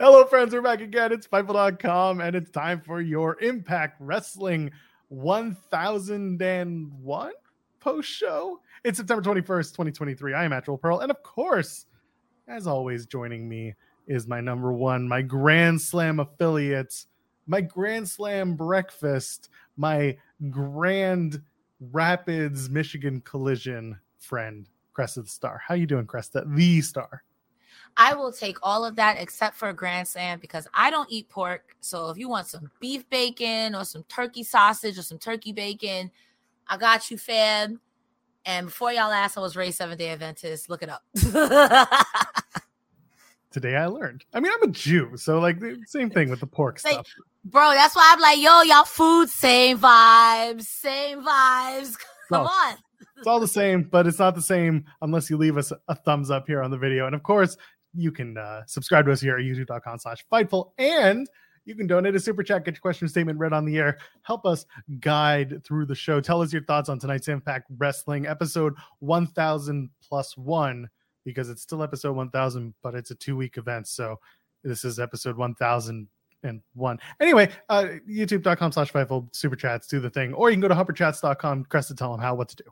Hello, friends. We're back again. It's Fightful.com, and it's time for your Impact Wrestling 1001 post show. It's September 21st, 2023. I am Actual Pearl. And of course, as always, joining me is my number one, my Grand Slam affiliates, my Grand Slam breakfast, my Grand Rapids, Michigan collision friend, Cresta the Star. How you doing, Cresta? The Star. I will take all of that except for a Grand Slam because I don't eat pork. So if you want some beef bacon or some turkey sausage or some turkey bacon, I got you, fam. And before y'all ask, I was raised Seventh Day Adventist. Look it up. Today I learned. I mean, I'm a Jew, so like the same thing with the pork Like, stuff. Bro, that's why I'm like, yo, y'all food, same vibes, same vibes. Come No. on. It's all the same, but it's not the same unless you leave us a thumbs up here on the video. And of course, you can uh, subscribe to us here at youtube.com slash fightful and you can donate a super chat, get your question statement read on the air. Help us guide through the show. Tell us your thoughts on tonight's Impact Wrestling episode 1000 plus one, because it's still episode 1000, but it's a two week event. So this is episode 1001. Anyway, uh, youtube.com slash fightful super chats, do the thing. Or you can go to humperchats.com, Cresta tell them how, what to do.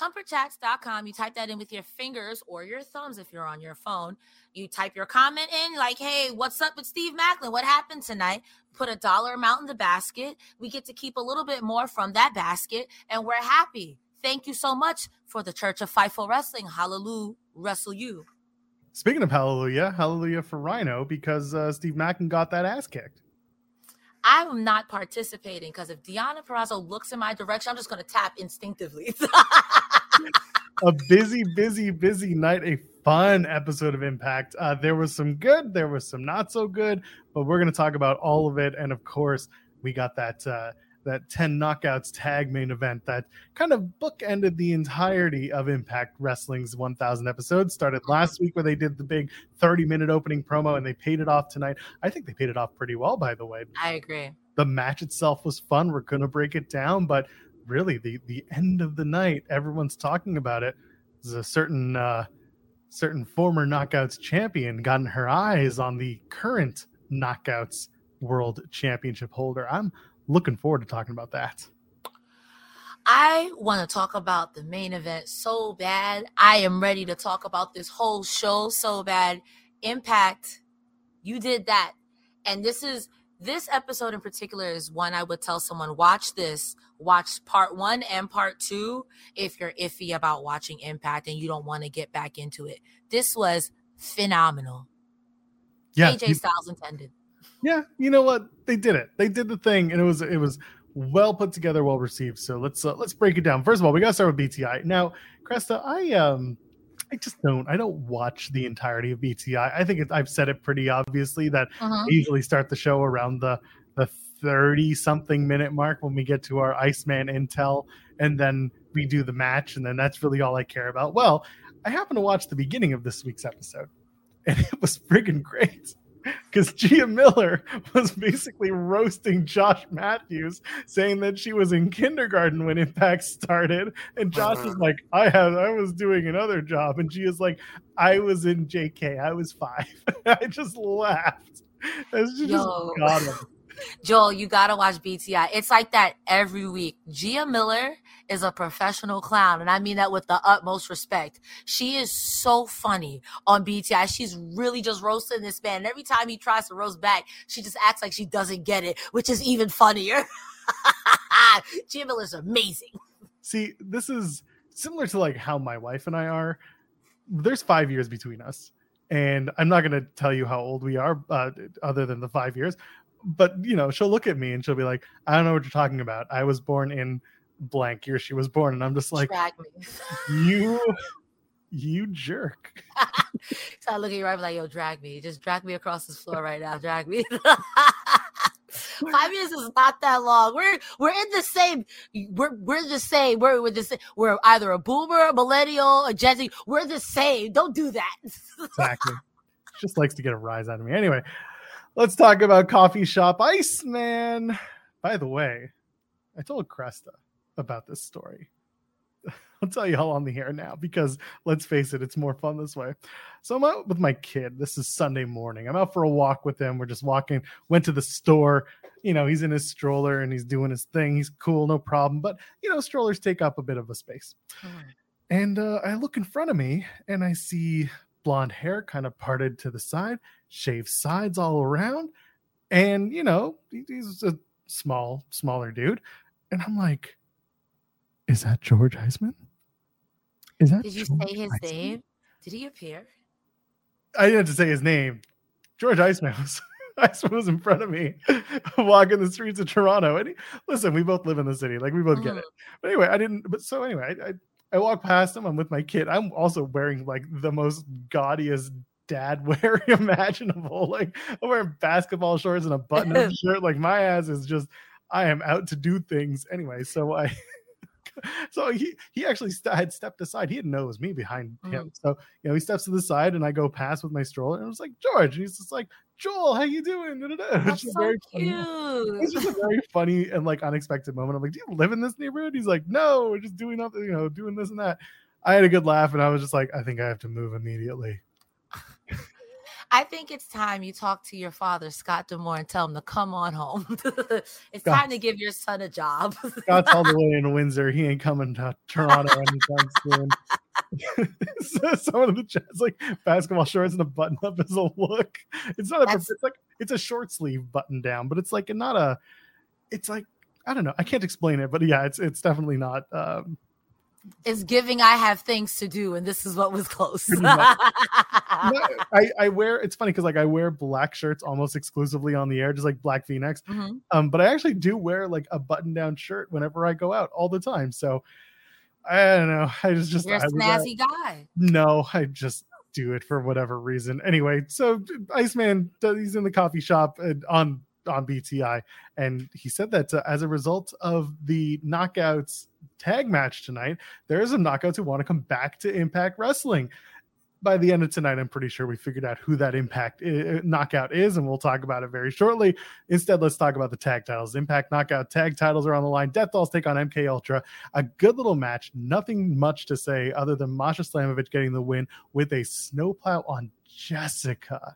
humperchats.com. You type that in with your fingers or your thumbs if you're on your phone. You type your comment in, like, hey, what's up with Steve Maclin? What happened tonight? Put a dollar amount in the basket. We get to keep a little bit more from that basket, and we're happy. Thank you so much for the Church of Fightful Wrestling. Hallelujah. Wrestle you. Speaking of hallelujah, hallelujah for Rhino because uh, Steve Maclin got that ass kicked. I'm not participating because if Deonna Purrazzo looks in my direction, I'm just going to tap instinctively. a busy, busy, busy night. A fun episode of Impact. Uh, there was some good, there was some not so good, but we're going to talk about all of it. And of course, we got that uh, that ten knockouts tag main event that kind of bookended the entirety of Impact Wrestling's 1,000 episodes. Started last week where they did the big 30 minute opening promo, and they paid it off tonight. I think they paid it off pretty well, by the way I agree. the match itself was fun. We're gonna break it down, but really the the end of the night, everyone's talking about it. There's a certain uh certain former knockouts champion gotten her eyes on the current knockouts world championship holder. I'm looking forward to talking about that. I want to talk about the main event so bad. I am ready to talk about this whole show so bad. Impact, you did that. And this is this episode in particular is one I would tell someone watch this, watch part 1 and part 2 if you're iffy about watching Impact and you don't want to get back into it. This was phenomenal. Yeah, AJ you- Styles intended. yeah, you know what? They did it. They did the thing, and it was it was well put together, well received. So let's uh, let's break it down. First of all, we got to start with BTI. Now, Cresta, I um I just don't I don't watch the entirety of BTI. I think I've said it pretty obviously that Mhm. I usually start the show around the the 30 something minute mark when we get to our Iceman intel and then we do the match and then that's really all I care about. Well, I happened to watch the beginning of this week's episode and it was friggin' great. because Gia Miller was basically roasting Josh Matthews, saying that she was in kindergarten when Impact started, and Josh was uh-huh. like, "I have, I was doing another job," and Gia's like, "I was in JK, I was five. I just laughed. She just got him. Joel, you gotta watch BTI. It's like that every week. Gia Miller is a professional clown, and I mean that with the utmost respect. She is so funny on BTI. She's really just roasting this man. And every time he tries to roast back, she just acts like she doesn't get it, which is even funnier. Gia is amazing. See, this is similar to like how my wife and I are. There's five years between us and I'm not going to tell you how old we are, uh, other than the five years but you know, she'll look at me and she'll be like, I don't know what you're talking about. I was born in blank year she was born. And I'm just like, you, you jerk. so I look at you right like, yo, drag me. Just drag me across this floor right now. Drag me. Five years is not that long. We're we're in the same. We're we're the same. We're we're the same. We're either a boomer, a millennial, a Gen Z. We're the same. Don't do that. exactly. Just likes to get a rise out of me. Anyway, let's talk about Coffee Shop Iceman. By the way, I told Cresta about this story. I'll tell you all on the air now because let's face it, it's more fun this way. So I'm out with my kid. This is Sunday morning. I'm out for a walk with him. We're just walking, went to the store. You know, he's in his stroller and he's doing his thing. He's cool, no problem. But, you know, strollers take up a bit of a space. Mm. And uh, I look in front of me and I see blonde hair kind of parted to the side, shaved sides all around. And, you know, he's a small, smaller dude. And I'm like, is that George Iceman? Is that Did you George say his Iceman? name? Did he appear? I didn't have to say his name. George Iceman was Iceman was in front of me walking the streets of Toronto. And he, listen, we both live in the city. Like we both get it. Mm-hmm. But anyway, I didn't but so anyway, I, I I walk past him. I'm with my kid. I'm also wearing like the most gaudiest dad wear imaginable. Like I'm wearing basketball shorts and a button-up shirt. Like my ass is just I am out to do things anyway. So I so he he actually st- had stepped aside. He didn't know it was me behind mm. him. So you know he steps to the side and I go past with my stroller and I was like George. And he's just like Joel, how you doing? That's so very cute. Funny, it's just a very funny and like unexpected moment. I'm like, do you live in this neighborhood? He's like, no, we're just doing nothing, you know, doing this and that. I had a good laugh and I was just like, I think I have to move immediately. I think it's time you talk to your father, Scott D'Amore, and tell him to come on home. it's time to give your son a job. Scott's all the way in Windsor. He ain't coming to Toronto anytime soon. so some of the chats like basketball shorts and a button up is a look. It's not a That's... it's like it's a short sleeve button down, but it's like not a it's like I don't know. I can't explain it, but yeah, it's it's definitely not um is giving I have things to do, and this is what was close. I, I wear it's funny because like I wear black shirts almost exclusively on the air, just like black V-necks. Mm-hmm. Um, but I actually do wear like a button-down shirt whenever I go out all the time. So I don't know. I just just you're a snazzy guy. No, I just do it for whatever reason. Anyway, so Iceman he's in the coffee shop and on on BTI, and he said that uh, as a result of the knockouts tag match tonight, there is some knockouts who want to come back to Impact Wrestling. By the end of tonight, I'm pretty sure we figured out who that Impact uh, knockout is, and we'll talk about it very shortly. Instead, let's talk about the tag titles. Impact Knockout tag titles are on the line. Death Dolls take on MK Ultra. A good little match. Nothing much to say other than Masha Slamovich getting the win with a snowplow on Jessica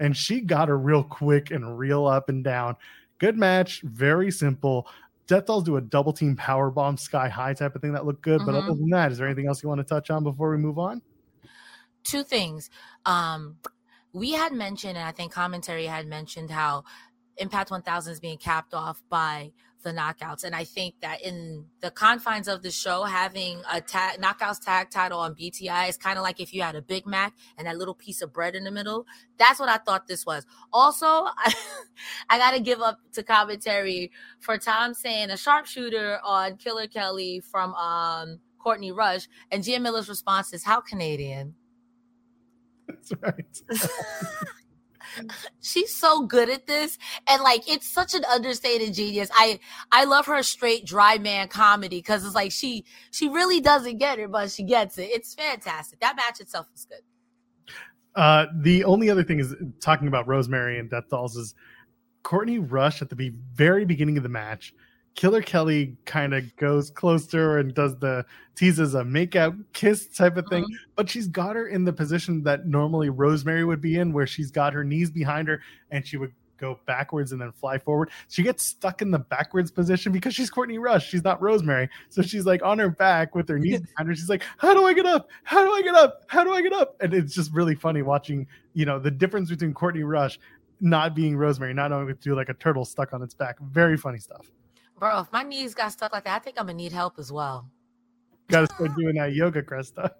and she got her real quick and real up and down. Good match, very simple. Death Dolls do a double team power bomb sky high type of thing that looked good. Mm-hmm. But other than that, is there anything else you want to touch on before we move on? Two things. Um, we had mentioned, and I think commentary had mentioned how Impact 1000 is being capped off by the knockouts. And I think that in the confines of the show, having a tag knockouts tag title on BTI is kind of like if you had a Big Mac and that little piece of bread in the middle. That's what I thought this was. Also, I, I got to give up to commentary for Tom saying a sharpshooter on Killer Kelly from um, Courtney Rush, and Gia Miller's response is, "How Canadian?" That's right. she's so good at this and like it's such an understated genius. I i love her straight dry man comedy because it's like she she really doesn't get it but she gets it. It's fantastic. That match itself is good. Uh, the only other thing is talking about Rosemary and Death Dolls is Courtney Rush at the very beginning of the match. Killer Kelly kind of goes closer and does the teases a makeout kiss type of thing, Mhm. but she's got her in the position that normally Rosemary would be in, where she's got her knees behind her and she would go backwards and then fly forward. She gets stuck in the backwards position because she's Courtney Rush. She's not Rosemary. So she's like on her back with her knees behind her. She's like, How do I get up? How do I get up? How do I get up? And it's just really funny watching, you know, the difference between Courtney Rush not being Rosemary, not knowing what to do like a turtle stuck on its back. Very funny stuff. Bro, if my knees got stuck like that, I think I'm gonna need help as well. Gotta start doing that yoga, Cresta.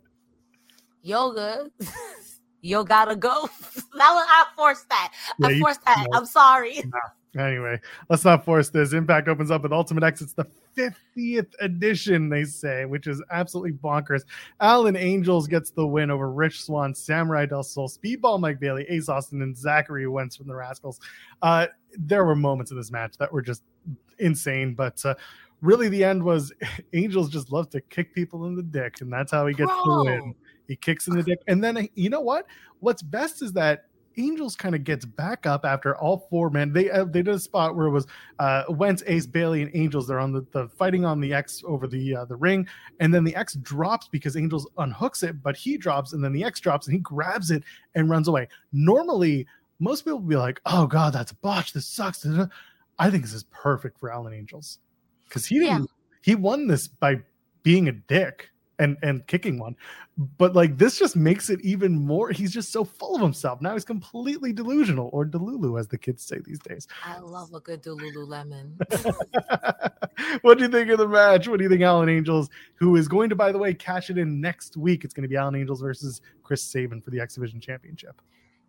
Yoga. you gotta go. that was I forced that. Yeah, I you- forced that. no. I'm sorry. Anyway, let's not force this. Impact opens up with Ultimate X. It's the 50th edition, they say, which is absolutely bonkers. Alan Angels gets the win over Rich Swann, Samuray Del Sol, Speedball Mike Bailey, Ace Austin, and Zachary Wentz from the Rascals. Uh, there were moments in this match that were just insane, but uh, really the end was Angels just love to kick people in the dick, and that's how he gets the win. He kicks in the dick. And then you know what? What's best is that Angels kind of gets back up after all four men. They uh, they did a spot where it was uh, Wentz, Ace, Bailey, and Angels. They're on the, the fighting on the X over the uh, the ring, and then the X drops because Angels unhooks it, but he drops, and then the X drops, and he grabs it and runs away. Normally, most people would be like, "Oh God, that's a botch. This sucks." I think this is perfect for Alan Angels because he didn't. He won this by being a dick and and kicking one but like this just makes it even more he's just so full of himself now he's completely delusional or delulu as the kids say these days I love a good delulu lemon. what do you think of the match what do you think alan angels who is going to by the way cash it in next week it's going to be alan angels versus chris sabin for the x division championship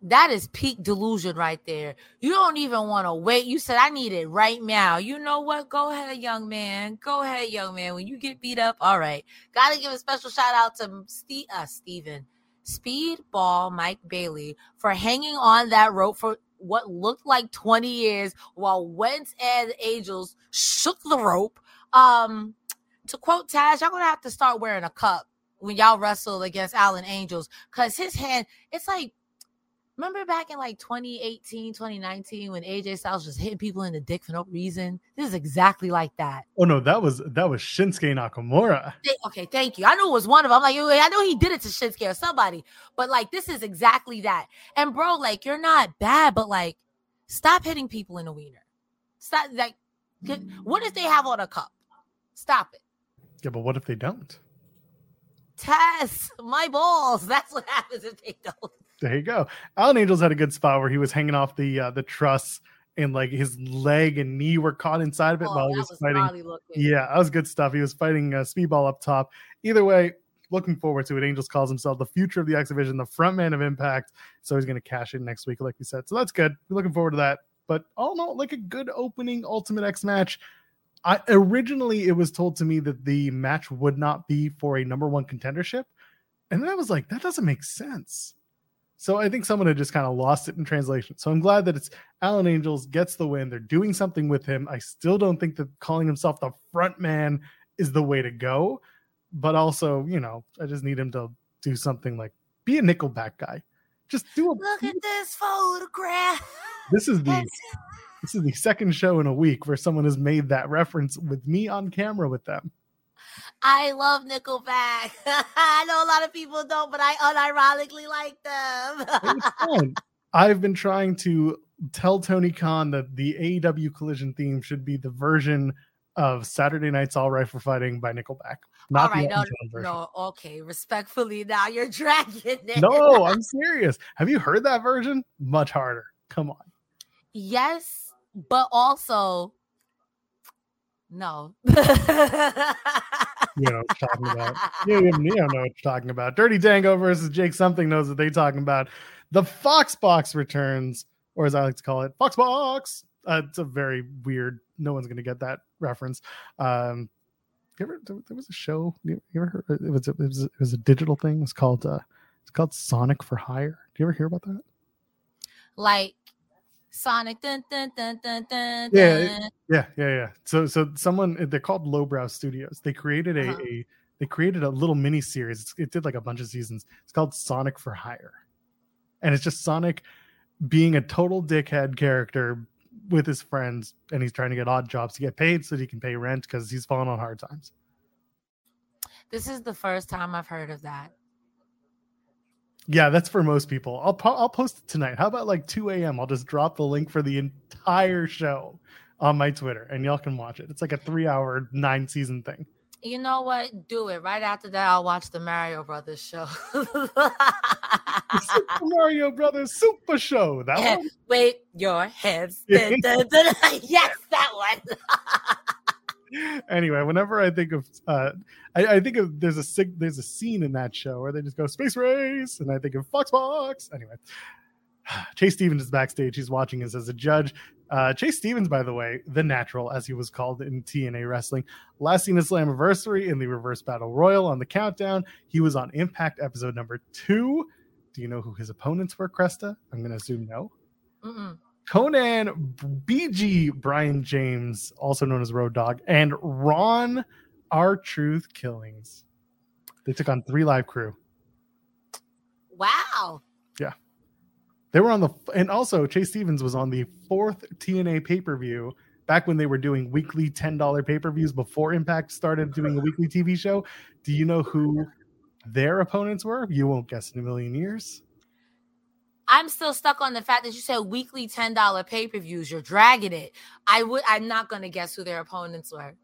that is peak delusion right there. You don't even want to wait. You said I need it right now. You know what? Go ahead, young man. Go ahead, young man. When you get beat up, all right. Got to give a special shout out to Steve, uh, Steven, Speedball Mike Bailey for hanging on that rope for what looked like 20 years while Wentz and Angels shook the rope. Um, to quote Taz, y'all gonna have to start wearing a cup when y'all wrestle against Alan Angels because his hand, it's like Remember back in like 2018, 2019 when AJ Styles was hitting people in the dick for no reason? This is exactly like that. oh no that was that was shinsuke nakamura Okay, thank you. I knew it was one of them. I'm like, I know he did it to Shinsuke or somebody, but like this is exactly that. And bro, like you're not bad, but like stop hitting people in the wiener. Stop like what if they have on a cup? Stop it. yeah but what if they don't Tess, my balls. That's what happens if they don't. There you go. Alan Angels had a good spot where he was hanging off the uh, the truss and like his leg and knee were caught inside of it Oh, while he was, was fighting. Yeah, that was good stuff. He was fighting uh, Speedball up top. Either way, looking forward to it. Angels calls himself the future of the X Division, the front man of Impact. So he's going to cash in next week, like we said. So that's good. We're looking forward to that. But all in all, like a good opening Ultimate X match. I originally it was told to me that the match would not be for a number one contendership, and then I was like, that doesn't make sense. So I think someone had just kind of lost it in translation. So I'm glad that it's Alan Angels gets the win. They're doing something with him. I still don't think that calling himself the front man is the way to go. But also, you know, I just need him to do something like be a Nickelback guy. Just do a. Look at this photograph. This is the this is the second show in a week where someone has made that reference with me on camera with them. I love Nickelback. I know a lot of people don't, but I unironically like them. I've been trying to tell Tony Khan that the AEW collision theme should be the version of Saturday Night's All Right for Fighting by Nickelback. Not All right, the no, no, okay, respectfully, now you're dragging it. No, I'm serious. Have you heard that version? Much harder. Come on. yes, but also no. You know what I'm talking about. You, know what you're talking about. Dirty Dango versus Jake Something knows what they're talking about. The Fox Box returns, or as I like to call it, Fox Box. Uh, it's a very weird. No one's gonna get that reference. Um, you ever, there, was a show. You, ever heard? It was, a, it was a, it was a digital thing. It was called uh, it's called Sonic for Hire. Do you ever hear about that? like Sonic. Dun, dun, dun, dun, dun, Yeah, dun. Yeah, yeah, yeah. So, so someone they're called Lowbrow Studios. They created a, Uh-huh. a they created a little mini series. It did like a bunch of seasons. It's called Sonic for Hire, and it's just Sonic being a total dickhead character with his friends, and he's trying to get odd jobs to get paid so that he can pay rent because he's fallen on hard times. This is the first time I've heard of that. Yeah, that's for most people. I'll po- I'll post it tonight. How about like 2 a.m. I'll just drop the link for the entire show on my Twitter, and y'all can watch it. It's like a three-hour, nine-season thing. You know what? Do it. Right after that, I'll watch the Mario Brothers show. Super Mario Brothers Super Show. That one. Wait your heads. Dun, dun, dun. yes, that one. Anyway, whenever I think of, uh, I, I think of there's a sig- there's a scene in that show where they just go space race, and I think of Fox Box. Anyway, Chase Stevens is backstage. He's watching us as a judge. Uh, Chase Stevens, by the way, the natural, as he was called in TNA wrestling, last seen at Slammiversary in the Reverse Battle Royal on the countdown. He was on Impact episode number two. Do you know who his opponents were, Cresta? I'm going to assume no. Mm-mm. Konnan BG Brian James, also known as Road Dogg, and Ron R Truth Killings. They took on three live crew. Wow. Yeah. They were on the and also Chase Stevens was on the fourth TNA pay per view back when they were doing weekly ten dollar pay per views before Impact started doing a weekly TV show. Do you know who their opponents were? You won't guess in a million years. I'm still stuck on the fact that you said weekly ten dollar pay per views. You're dragging it. I would. I'm not going to guess who their opponents were.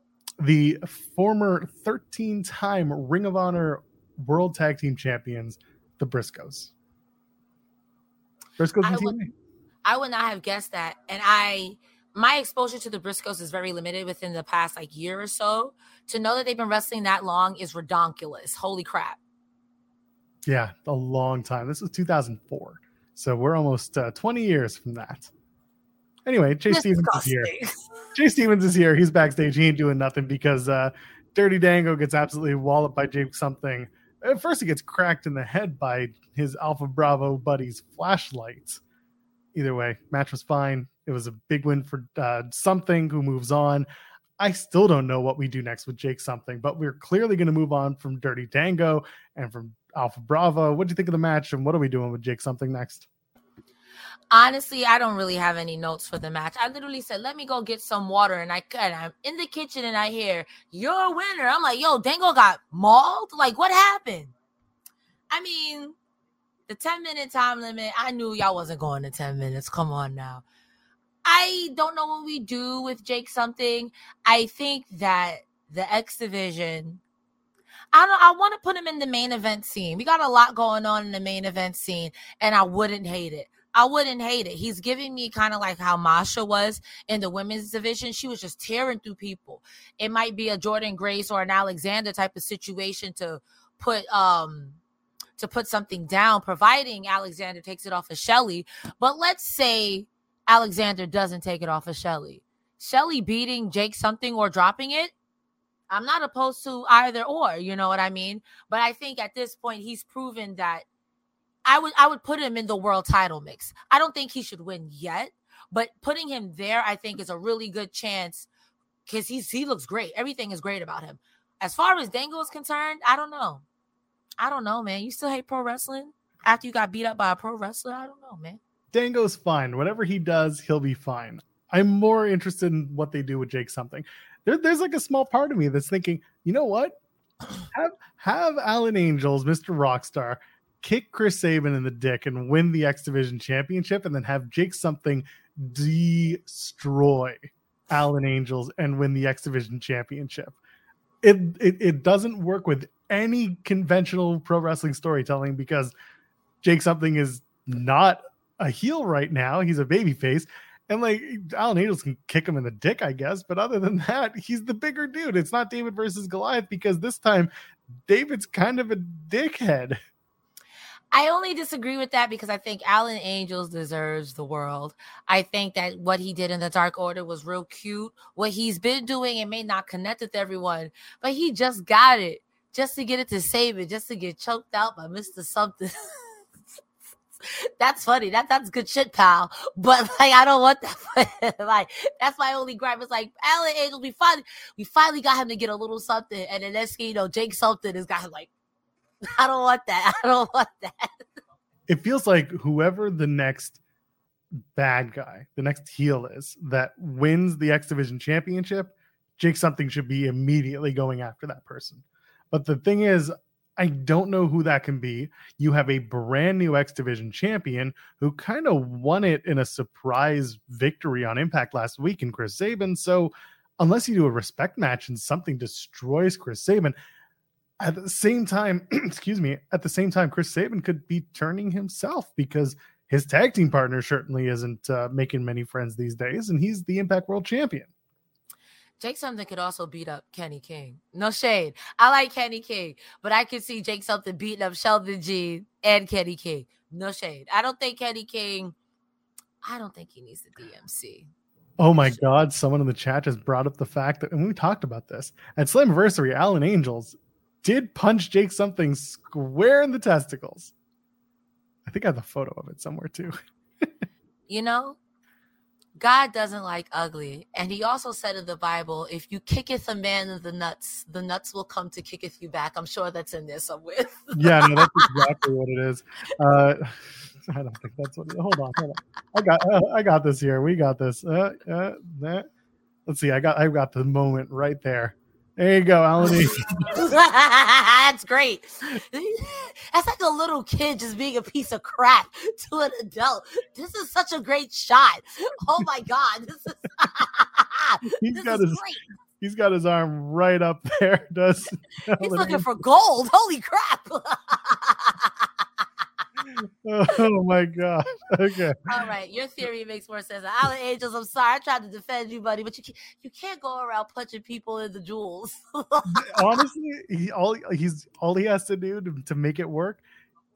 The former 13 time Ring of Honor World Tag Team Champions, the Briscoes. Briscoes I would- I would not have guessed that. And I, my exposure to the Briscoes is very limited within the past like year or so. To know that they've been wrestling that long is redonkulous. Holy crap! Yeah, a long time. This was 2004. So we're almost uh, 20 years from that. Anyway, Chase Stevens is here. Disgusting. Jay Stevens is here. He's backstage. He ain't doing nothing because uh, Dirty Dango gets absolutely walloped by Jake something. At first, he gets cracked in the head by his Alpha Bravo buddy's flashlight. Either way, match was fine. It was a big win for uh, something who moves on. I still don't know what we do next with Jake something, but we're clearly going to move on from Dirty Dango and from Alpha Bravo. What do you think of the match, and what are we doing with Jake something next? Honestly, I don't really have any notes for the match. I literally said, "Let me go get some water," and I and I'm in the kitchen and I hear you're a winner. I'm like, "Yo, Dango got mauled. Like, what happened?" I mean, the 10 minute time limit. I knew y'all wasn't going to 10 minutes. Come on now. I don't know what we do with Jake something. I think that the X division. I don't. I want to put him in the main event scene. We got a lot going on in the main event scene, and I wouldn't hate it. I wouldn't hate it. He's giving me kind of like how Masha was in the women's division. She was just tearing through people. It might be a Jordynne Grace or an Alexander type of situation to put um to put something down, providing Alexander takes it off of Shelley. But let's say Alexander doesn't take it off of Shelley. Shelley beating Jake something or dropping it. I'm not opposed to either or, you know what I mean? But I think at this point he's proven that I would I would put him in the world title mix. I don't think he should win yet, but putting him there I think is a really good chance because he's he looks great. Everything is great about him. As far as Dango is concerned, I don't know. I don't know, man. You still hate pro wrestling after you got beat up by a pro wrestler? I don't know, man. Dango's fine. Whatever he does, he'll be fine. I'm more interested in what they do with Jake something. There, there's like a small part of me that's thinking, you know what? Have have Alan Angels, Mr. Rockstar, kick Chris Sabin in the dick and win the X Division Championship, and then have Jake something destroy Alan Angels and win the X Division Championship. It, it it doesn't work with any conventional pro wrestling storytelling because Jake something is not a heel right now. He's a baby face. And like Alan Angels can kick him in the dick, I guess. But other than that, he's the bigger dude. It's not David versus Goliath because this time David's kind of a dickhead. I only disagree with that because I think Alan Angels deserves the world. I think that what he did in the Dark Order was real cute. What he's been doing, it may not connect with everyone, but he just got it just to get it to save it, just to get choked out by Mr. Something. that's funny. That that's good shit, pal. But like, I don't want that. like, that's my only gripe. It's like Alan Angels. We finally, we finally got him to get a little something, and then next, thing you know, Jake something has got him like, I don't want that. I don't want that. it feels like whoever the next bad guy, the next heel is that wins the X Division championship, Jake something should be immediately going after that person. But the thing is, I don't know who that can be. You have a brand new X Division champion who kind of won it in a surprise victory on Impact last week in Chris Sabin. So, unless you do a respect match and something destroys Chris Sabin, at the same time, excuse me, at the same time, Chris Sabin could be turning himself because his tag team partner certainly isn't uh, making many friends these days, and he's the Impact World Champion. Jake something could also beat up Kenny King. No shade. I like Kenny King, but I could see Jake something beating up Sheldon Jean and Kenny King. No shade. I don't think Kenny King. I don't think he needs the DMC. Oh my God! Someone in the chat just brought up the fact that, and we talked about this at Slammiversary. Alan Angels did punch Jake something square in the testicles. I think I have a photo of it somewhere too. you know, God doesn't like ugly. And he also said in the Bible, if you kicketh a man in the nuts, the nuts will come to kicketh you back. I'm sure that's in there somewhere. yeah, no, that's exactly what it is. Uh, I don't think that's what. It, hold on, hold on. I got, uh, I got this here. We got this. Uh, uh, let's see. I got, I got the moment right there. There you go, Alan. That's great. That's like a little kid just being a piece of crap to an adult. This is such a great shot. Oh my god, this is. he's this got is his. Great. He's got his arm right up there. Does he's looking for gold? Holy crap! Oh my god. Okay. All right. Your theory makes more sense. Alan Angels, I'm sorry. I tried to defend you, buddy, but you can't, you can't go around punching people in the jewels. Honestly, he all he's all he has to do to, to make it work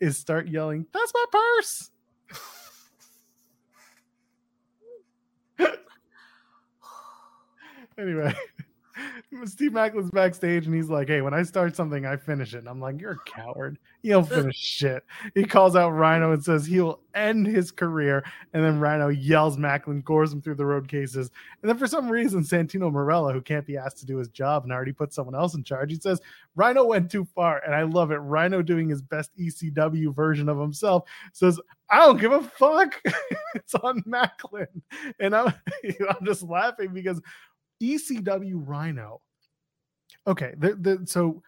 is start yelling, "That's my purse." anyway. Steve Maclin's backstage and he's like, Hey, when I start something, I finish it. And I'm like, You're a coward. You don't finish shit. He calls out Rhino and says he'll end his career. And then Rhino yells Maclin, gores him through the road cases. And then for some reason, Santino Marella, who can't be asked to do his job and already put someone else in charge, he says Rhino went too far. And I love it. Rhino doing his best ECW version of himself says, I don't give a fuck. it's on Maclin. And I'm, I'm just laughing because ECW Rhino. Okay, the, the so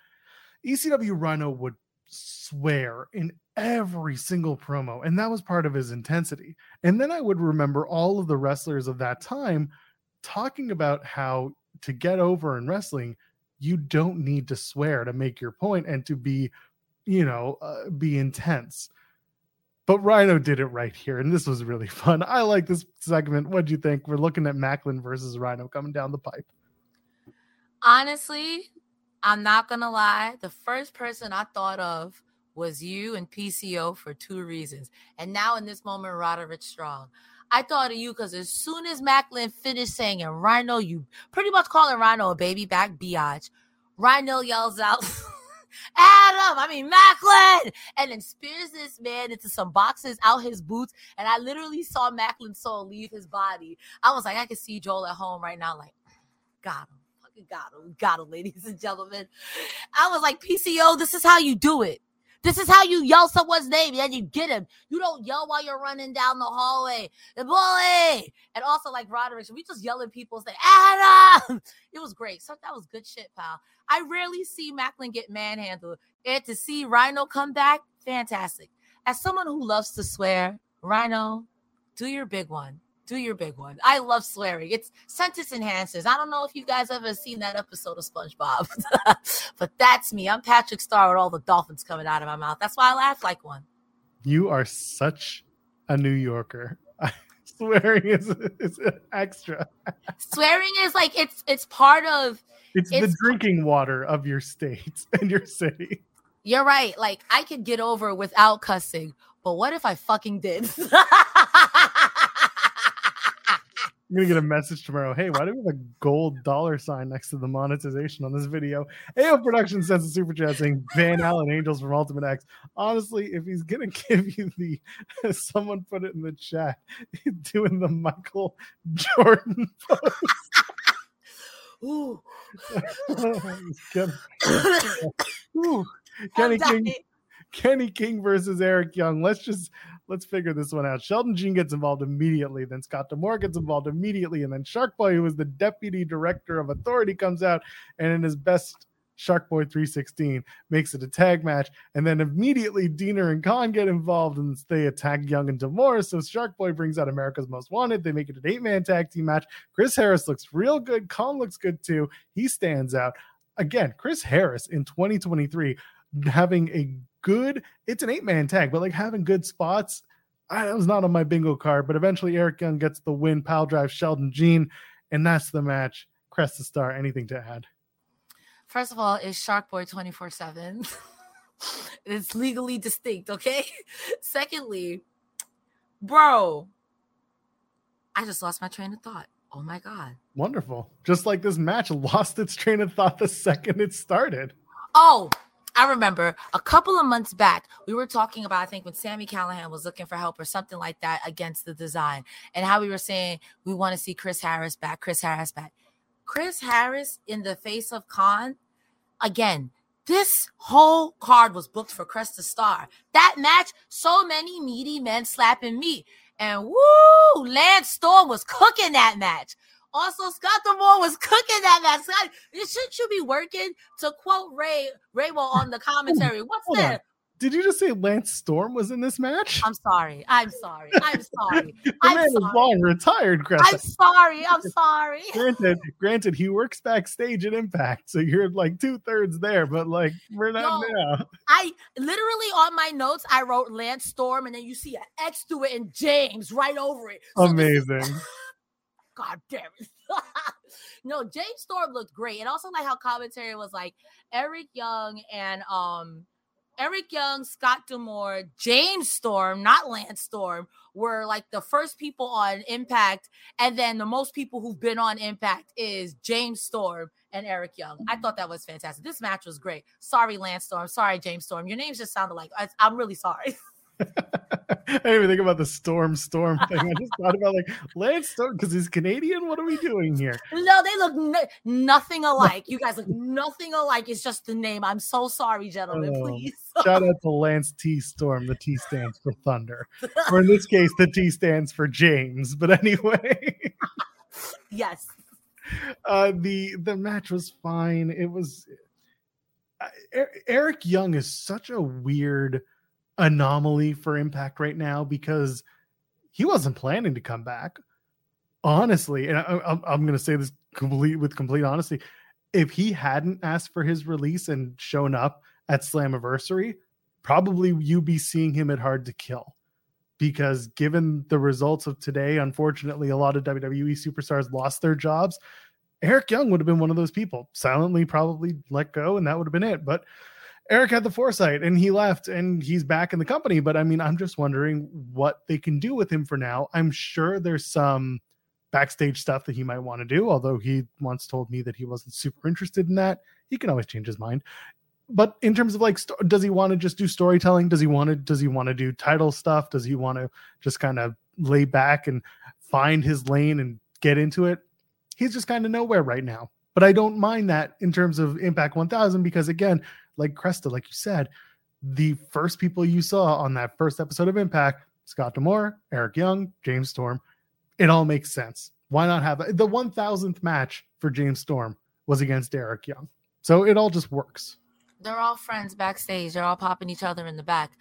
ECW Rhino would swear in every single promo, and that was part of his intensity. And then I would remember all of the wrestlers of that time talking about how to get over in wrestling, you don't need to swear to make your point and to be, you know, uh, be intense. But Rhino did it right here, and this was really fun. I like this segment. What do you think? We're looking at Maclin versus Rhino coming down the pipe. Honestly, I'm not gonna lie. The first person I thought of was you and PCO for two reasons. And now in this moment, Roderick Strong. I thought of you because as soon as Maclin finished saying and Rhino, you pretty much calling Rhino a baby back biatch. Rhino yells out. Adam, I mean Maclin, and then spears this man into some boxes out his boots. And I literally saw Maclin's soul leave his body. I was like, I can see Joel at home right now, like, got him, fucking got him, got him, ladies and gentlemen. I was like, PCO, this is how you do it. This is how you yell someone's name and you get him. You don't yell while you're running down the hallway. The bully. And also, like Roderick, we just yelling people's name. Adam. It was great. So that was good shit, pal. I rarely see Maclin get manhandled. And to see Rhino come back, fantastic. As someone who loves to swear, Rhino, do your big one do your big one. I love swearing. It's sentence enhancers. I don't know if you guys ever seen that episode of SpongeBob, but that's me. I'm Patrick Star with all the dolphins coming out of my mouth. That's why I laugh like one. You are such a New Yorker. swearing is, is extra. swearing is like it's it's part of it's, it's the drinking water of your state and your city. You're right. Like I could get over without cussing, but what if I fucking did? I'm gonna get a message tomorrow. Hey, why do we have a gold dollar sign next to the monetization on this video? AO Production sends a super chat saying ban Alan Angels from Ultimate X. Honestly, if he's gonna give you the someone put it in the chat, doing the Michael Jordan pose. Ooh. Ooh. Kenny King Kenny King versus Eric Young. Let's just let's figure this one out. Sheldon Jean gets involved immediately, then Scott D'Amore gets involved immediately, and then Shark Boy, who is the deputy director of authority, comes out and in his best Shark Boy 316 makes it a tag match, and then immediately Deaner and Kon get involved and they attack Young and D'Amore. So Shark Boy brings out America's Most Wanted. They make it an eight man tag team match. Chris Harris looks real good. Kon looks good too. He stands out. Again, Chris Harris in 2023 having a good, it's an eight man tag, but like having good spots. I was not on my bingo card, but eventually Eric Young gets the win, pile drive Sheldon Jean, and that's the match. Crest the star. Anything to add? First of all, it's Shark Boy 24 7. It's legally distinct, okay? Secondly, bro, I just lost my train of thought. Oh my God. Wonderful. Just like this match lost its train of thought the second it started. Oh, I remember a couple of months back, we were talking about, I think, when Sami Callihan was looking for help or something like that against the design, and how we were saying we want to see Chris Harris back, Chris Harris back. Chris Harris in the face of Kon, again, this whole card was booked for Cresta Star. That match, so many meaty men slapping meat. And woo, Lance Storm was cooking that match. Also, Scott D'Amore was cooking that match. Scott, it should you be working to quote Ray Raywell on the commentary. What's Hold on. that? Did you just say Lance Storm was in this match? I'm sorry. I'm sorry. I'm sorry. the I'm man is long retired, I'm sorry. I'm sorry. Granted, granted, he works backstage at Impact, so you're like two thirds there, but like we're not Yo. now. I literally on my notes I wrote Lance Storm, and then you see an X to it and James right over it. So Amazing. God damn it. no, James Storm looked great. And also like how commentary was like Eric Young and um Eric Young, Scott D'Amore, James Storm, not Lance Storm, were like the first people on Impact. And then the most people who've been on Impact is James Storm and Eric Young. I thought that was fantastic. This match was great. Sorry, Lance Storm. Sorry, James Storm. Your names just sounded like I, I'm really sorry. I didn't even think about the Storm Storm thing. I just thought about like Lance Storm because he's Canadian. What are we doing here? No, they look no- nothing alike. You guys look nothing alike. It's just the name. I'm so sorry, gentlemen. Oh. Please. Shout out to Lance T Storm. The T stands for Thunder, or in this case, the T stands for James. But anyway. yes. uh the the match was fine it was eric young is such a weird anomaly for impact right now because he wasn't planning to come back. Honestly and I, I'm, I'm gonna say this complete with complete honesty if he hadn't asked for his release and shown up at slammiversary probably you'd be seeing him at hard to kill. Because given the results of today unfortunately a lot of wwe superstars lost their jobs Eric Young would have been one of those people, silently probably let go, and that would have been it. But Eric had the foresight and he left and he's back in the company. But I mean, I'm just wondering what they can do with him for now. I'm sure there's some backstage stuff that he might want to do, although he once told me that he wasn't super interested in that. He can always change his mind. But in terms of like, sto- does he want to just do storytelling? Does he want to? Does he want to do title stuff? Does he want to just kind of lay back and find his lane and get into it? he's just kind of nowhere right now. But I don't mind that in terms of Impact 1000 because, again, like Cresta, like you said, the first people you saw on that first episode of Impact, Scott D'Amore, Eric Young, James Storm, it all makes sense. Why not have the 1000th match for James Storm was against Eric Young? So it all just works. They're all friends backstage. They're all popping each other in the back.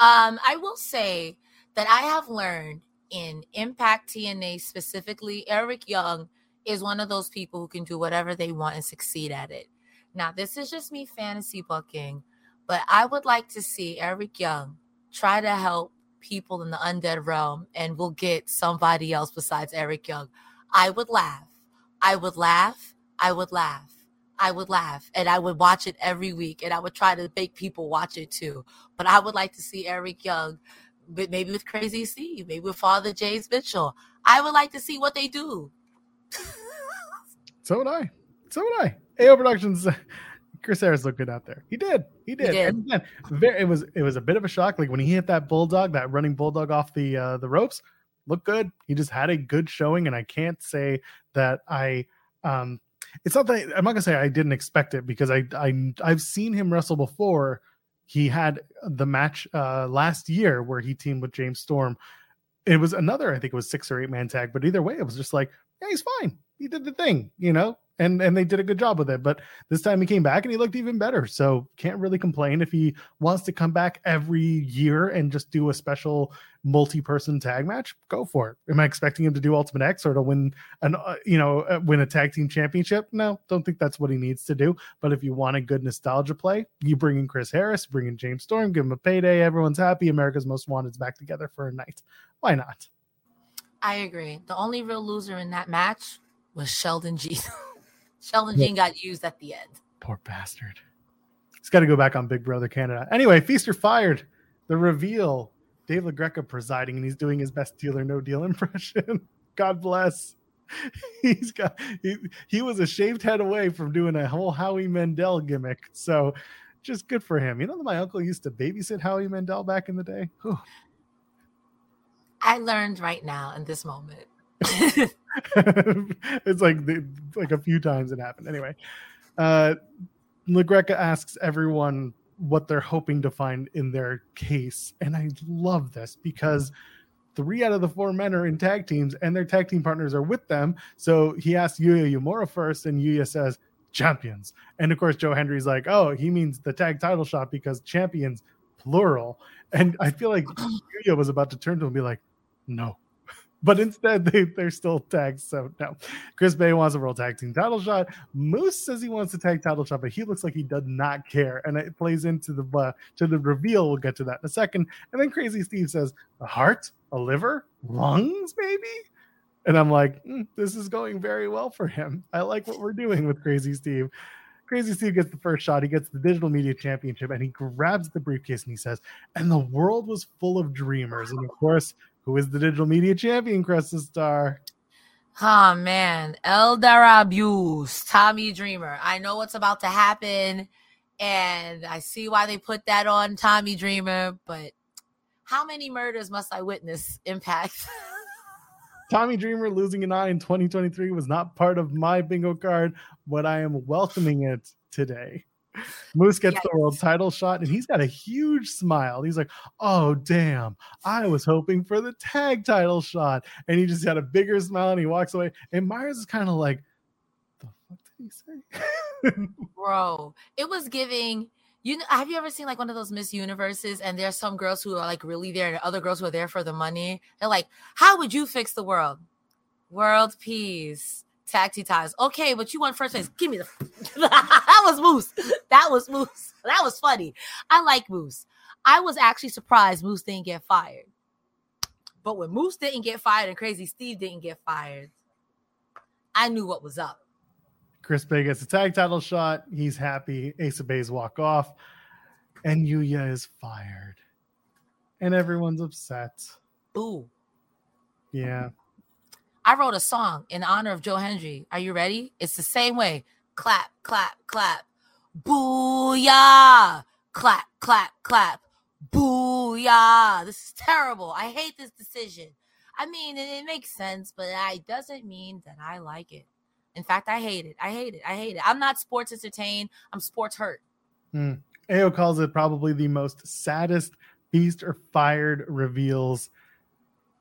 Um, I will say that I have learned in Impact TNA specifically, Eric Young is one of those people who can do whatever they want and succeed at it. Now, this is just me fantasy booking, but I would like to see Eric Young try to help people in the undead realm and we'll get somebody else besides Eric Young. I would laugh. I would laugh. I would laugh. I would laugh and I would watch it every week and I would try to make people watch it too. But I would like to see Eric Young, but maybe with Crazy Steve, maybe with Father James Mitchell. I would like to see what they do. So would I. So would I. AO Productions. Chris Harris looked good out there. He did. He did. did. And again, very, it was it was a bit of a shock. Like when he hit that bulldog, that running bulldog off the uh, the ropes, looked good. He just had a good showing, and I can't say that I. um It's not that I'm not gonna say I didn't expect it because I I I've seen him wrestle before. he had the match uh, last year where he teamed with James Storm. It was another, I think it was six or eight man tag, but either way, it was just like, yeah, he's fine. He did the thing, you know, and and they did a good job with it. But this time he came back and he looked even better. So can't really complain if he wants to come back every year and just do a special multi-person tag match. Go for it. Am I expecting him to do Ultimate X or to win an uh, you know uh, win a tag team championship? No, don't think that's what he needs to do. But if you want a good nostalgia play, you bring in Chris Harris, bring in James Storm, give him a payday. Everyone's happy. America's Most Wanted's back together for a night. Why not? I agree. The only real loser in that match was Sheldon G. Sheldon Jean got used at the end. Poor bastard. He's got to go back on Big Brother Canada. Anyway, Feast or Fired. The reveal. Dave LaGreca presiding, and he's doing his best deal or no deal impression. God bless. He's got he, he was a shaved head away from doing a whole Howie Mandel gimmick. So just good for him. You know that my uncle used to babysit Howie Mandel back in the day? Whew. I learned right now in this moment. it's like the, like a few times it happened. Anyway, uh, LaGreca asks everyone what they're hoping to find in their case, and I love this because three out of the four men are in tag teams, and their tag team partners are with them. So he asks Yuya Uemura first, and Yuya says champions, and of course Joe Hendry's like, oh, he means the tag title shot because champions plural. And I feel like Yuya was about to turn to him and be like, no but instead they, they're still tagged. So no, Chris Bey wants a world tag team title shot. Moose says he wants a tag title shot, but he looks like he does not care, and it plays into the uh, to the reveal. We'll get to that in a second. And then Crazy Steve says, "A heart, a liver, lungs, maybe." And I'm like, mm, this is going very well for him. I like what we're doing with Crazy Steve. Crazy Steve gets the first shot. He gets the digital media championship and he grabs the briefcase and he says, And the world was full of dreamers. And of course, who is the digital media champion, Cresta Starr? Oh man, El Darabuse, Tommy Dreamer. I know what's about to happen, and I see why they put that on Tommy Dreamer, but how many murders must I witness impact? Tommy Dreamer losing an eye in 2023 was not part of my bingo card, but I am welcoming it today. Moose gets the world title shot and he's got a huge smile. He's like, Oh, damn, I was hoping for the tag title shot. And he just had a bigger smile and he walks away. And Myers is kind of like, The fuck did he say? Bro, it was giving. You know, have you ever seen like one of those Miss Universes and there's some girls who are like really there and other girls who are there for the money? They're like, How would you fix the world? World peace tag team ties. Okay, but you won first place. Give me the. that was Moose. That was Moose. That was funny. I like Moose. I was actually surprised Moose didn't get fired. But when Moose didn't get fired and Crazy Steve didn't get fired, I knew what was up. Chris Bey gets a tag title shot. He's happy. Ace of Bays walk off, and Yuya is fired, and everyone's upset. Ooh. Yeah. I wrote a song in honor of Joe Hendry. Are you ready? It's the same way. Clap, clap, clap. Booyah! Clap, clap, clap. Booyah! This is terrible. I hate this decision. I mean, it, it makes sense, but it doesn't mean that I like it. In fact, I hate it. I hate it. I hate it. I'm not sports entertained. I'm sports hurt. Hmm. AO calls it probably the most saddest Beast or fired reveals.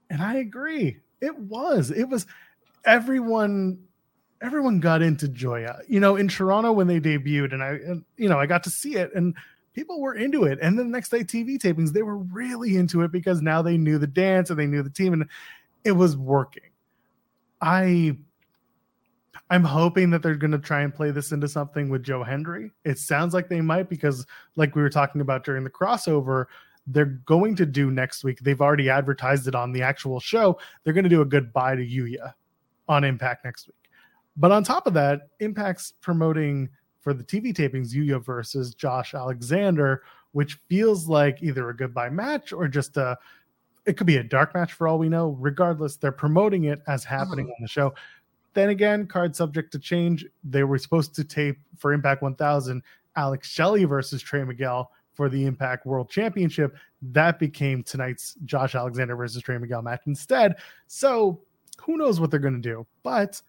And I agree. It was. It was everyone everyone got into Joya. You know, in Toronto when they debuted and I and, you know, I got to see it and people were into it. And then the next day TV tapings, they were really into it because now they knew the dance and they knew the team and it was working. I I'm hoping that they're going to try and play this into something with Joe Hendry. It sounds like they might because like we were talking about during the crossover, they're going to do next week. They've already advertised it on the actual show. They're going to do a goodbye to Yuya on Impact next week. But on top of that, Impact's promoting for the TV tapings Yuya versus Josh Alexander, which feels like either a goodbye match or just a it could be a dark match for all we know. Regardless, they're promoting it as happening mm-hmm. on the show. Then again, card subject to change. They were supposed to tape for Impact 1000 Alex Shelley versus Trey Miguel for the Impact World Championship. That became tonight's Josh Alexander versus Trey Miguel match instead. So who knows what they're going to do? But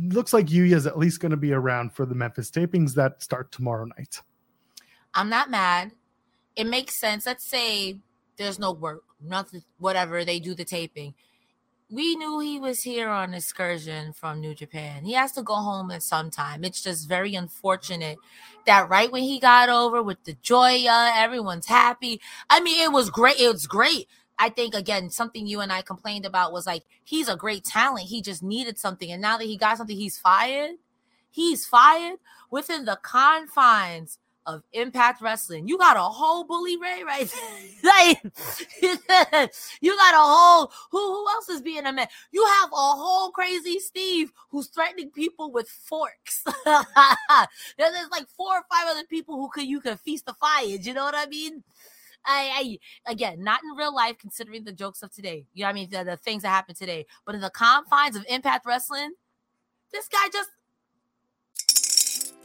looks like Yuya is at least going to be around for the Memphis tapings that start tomorrow night. I'm not mad. it makes sense. Let's say there's no work, nothing, whatever. They do the taping. We knew he was here on excursion from New Japan. He has to go home at some time. It's just very unfortunate that right when he got over with the Joya, everyone's happy. I mean, it was great. It was great. I think again, something you and I complained about was like he's a great talent. He just needed something, and now that he got something, he's fired. He's fired within the confines of Impact Wrestling. You got a whole Bully Ray right there. like, you got a whole who who else is being a man? You have a whole crazy Steve who's threatening people with forks. There's like four or five other people who could you could feast the fire. You know what I mean? I, I again, not in real life, considering the jokes of today. You know what I mean? The, the things that happen today, but in the confines of Impact Wrestling, this guy just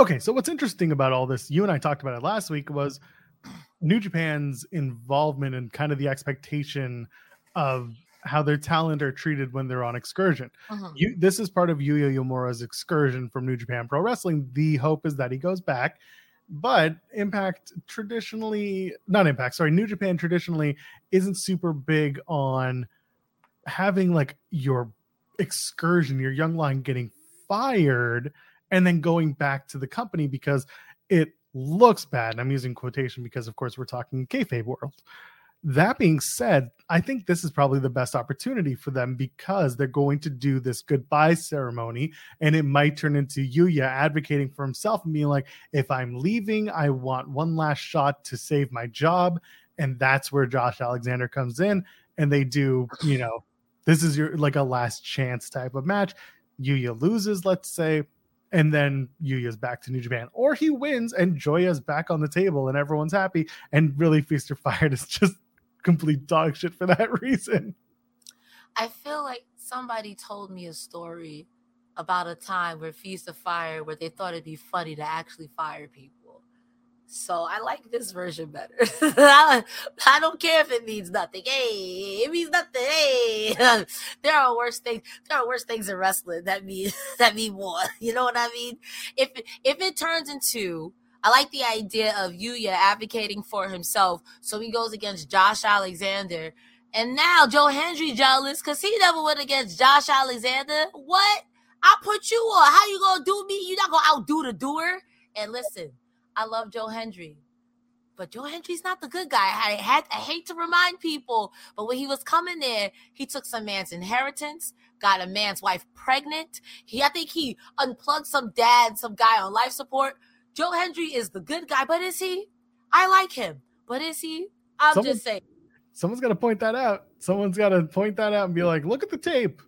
Okay, so what's interesting about all this, you and I talked about it last week, was New Japan's involvement and kind of the expectation of how their talent are treated when they're on excursion. Mhm. You, this is part of Yuya Uemura's excursion from New Japan Pro Wrestling. The hope is that he goes back, but Impact traditionally, not Impact, sorry, New Japan traditionally isn't super big on having like your excursion, your young line getting fired and then going back to the company because it looks bad. And I'm using quotation because, of course, we're talking kayfabe world. That being said, I think this is probably the best opportunity for them because they're going to do this goodbye ceremony, and it might turn into Yuya advocating for himself and being like, "If I'm leaving, I want one last shot to save my job," and that's where Josh Alexander comes in, and they do, you know, this is your like a last chance type of match. Yuya loses, let's say, and then Yuya's back to New Japan, or he wins and Joya's back on the table and everyone's happy. And really, Feast or Fired is just complete dog shit for that reason. I feel like somebody told me a story about a time where Feast of Fire where they thought it'd be funny to actually fire people. So I like this version better. I don't care if it means nothing. Hey, it means nothing. Hey, there are worse things. There are worse things in wrestling that mean that mean more. You know what I mean? If if it turns into I like the idea of Yuya advocating for himself, so he goes against Josh Alexander, and now Joe Hendry jealous because he never went against Josh Alexander. What? I put you on. How you gonna do me? You're not gonna outdo the doer. And listen, I love Joe Hendry, but Joe Hendry's not the good guy. I had I hate to remind people, but when he was coming there, he took some man's inheritance, got a man's wife pregnant. He, I think he unplugged some dad, some guy on life support. Joe Hendry is the good guy, but is he? I like him, but is he? I'm Someone- just saying. Someone's got to point that out. Someone's got to point that out and be like, look at the tape.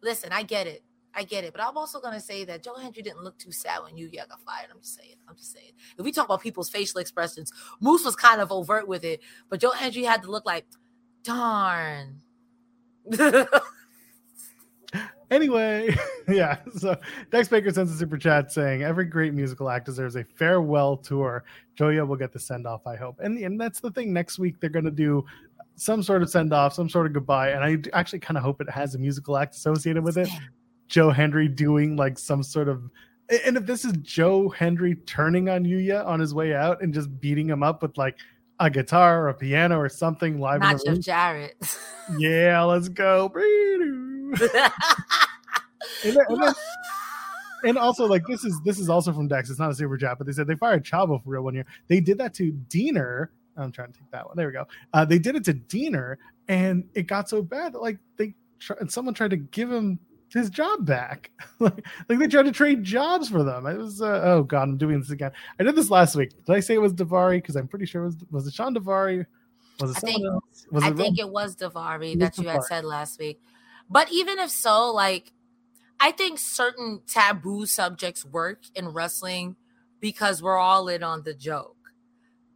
Listen, I get it. I get it. But I'm also gonna say that Joe Hendry didn't look too sad when Yuya got fired. I'm just saying. I'm just saying. If we talk about people's facial expressions, Moose was kind of overt with it, but Joe Hendry had to look like, darn. Anyway, yeah. So Dex Baker sends a super chat saying every great musical act deserves a farewell tour. Joya will get the send off, I hope. And and that's the thing. Next week they're gonna do some sort of send off, some sort of goodbye. And I actually kind of hope it has a musical act associated with it. Joe Hendry doing like some sort of and if this is Joe Hendry turning on Yuya on his way out and just beating him up with like a guitar or a piano or something live Not the Jeff. Jarrett. Yeah, let's go. and then, and then and also like this is this is also from Dex. It's not a super chat, but they said they fired Chavo for real one year. They did that to Deaner. I'm trying to take that one. There we go. Uh, they did it to Deaner, and it got so bad that like they tr- and someone tried to give him his job back. like, like they tried to trade jobs for them. It was uh, oh god, I'm doing this again. I did this last week. Did I say it was Daivari? Because I'm pretty sure it was was it Shawn Daivari? Was it I think-? Was I it think it was Davari was that you had said last week. But even if so, like I think certain taboo subjects work in wrestling because we're all in on the joke.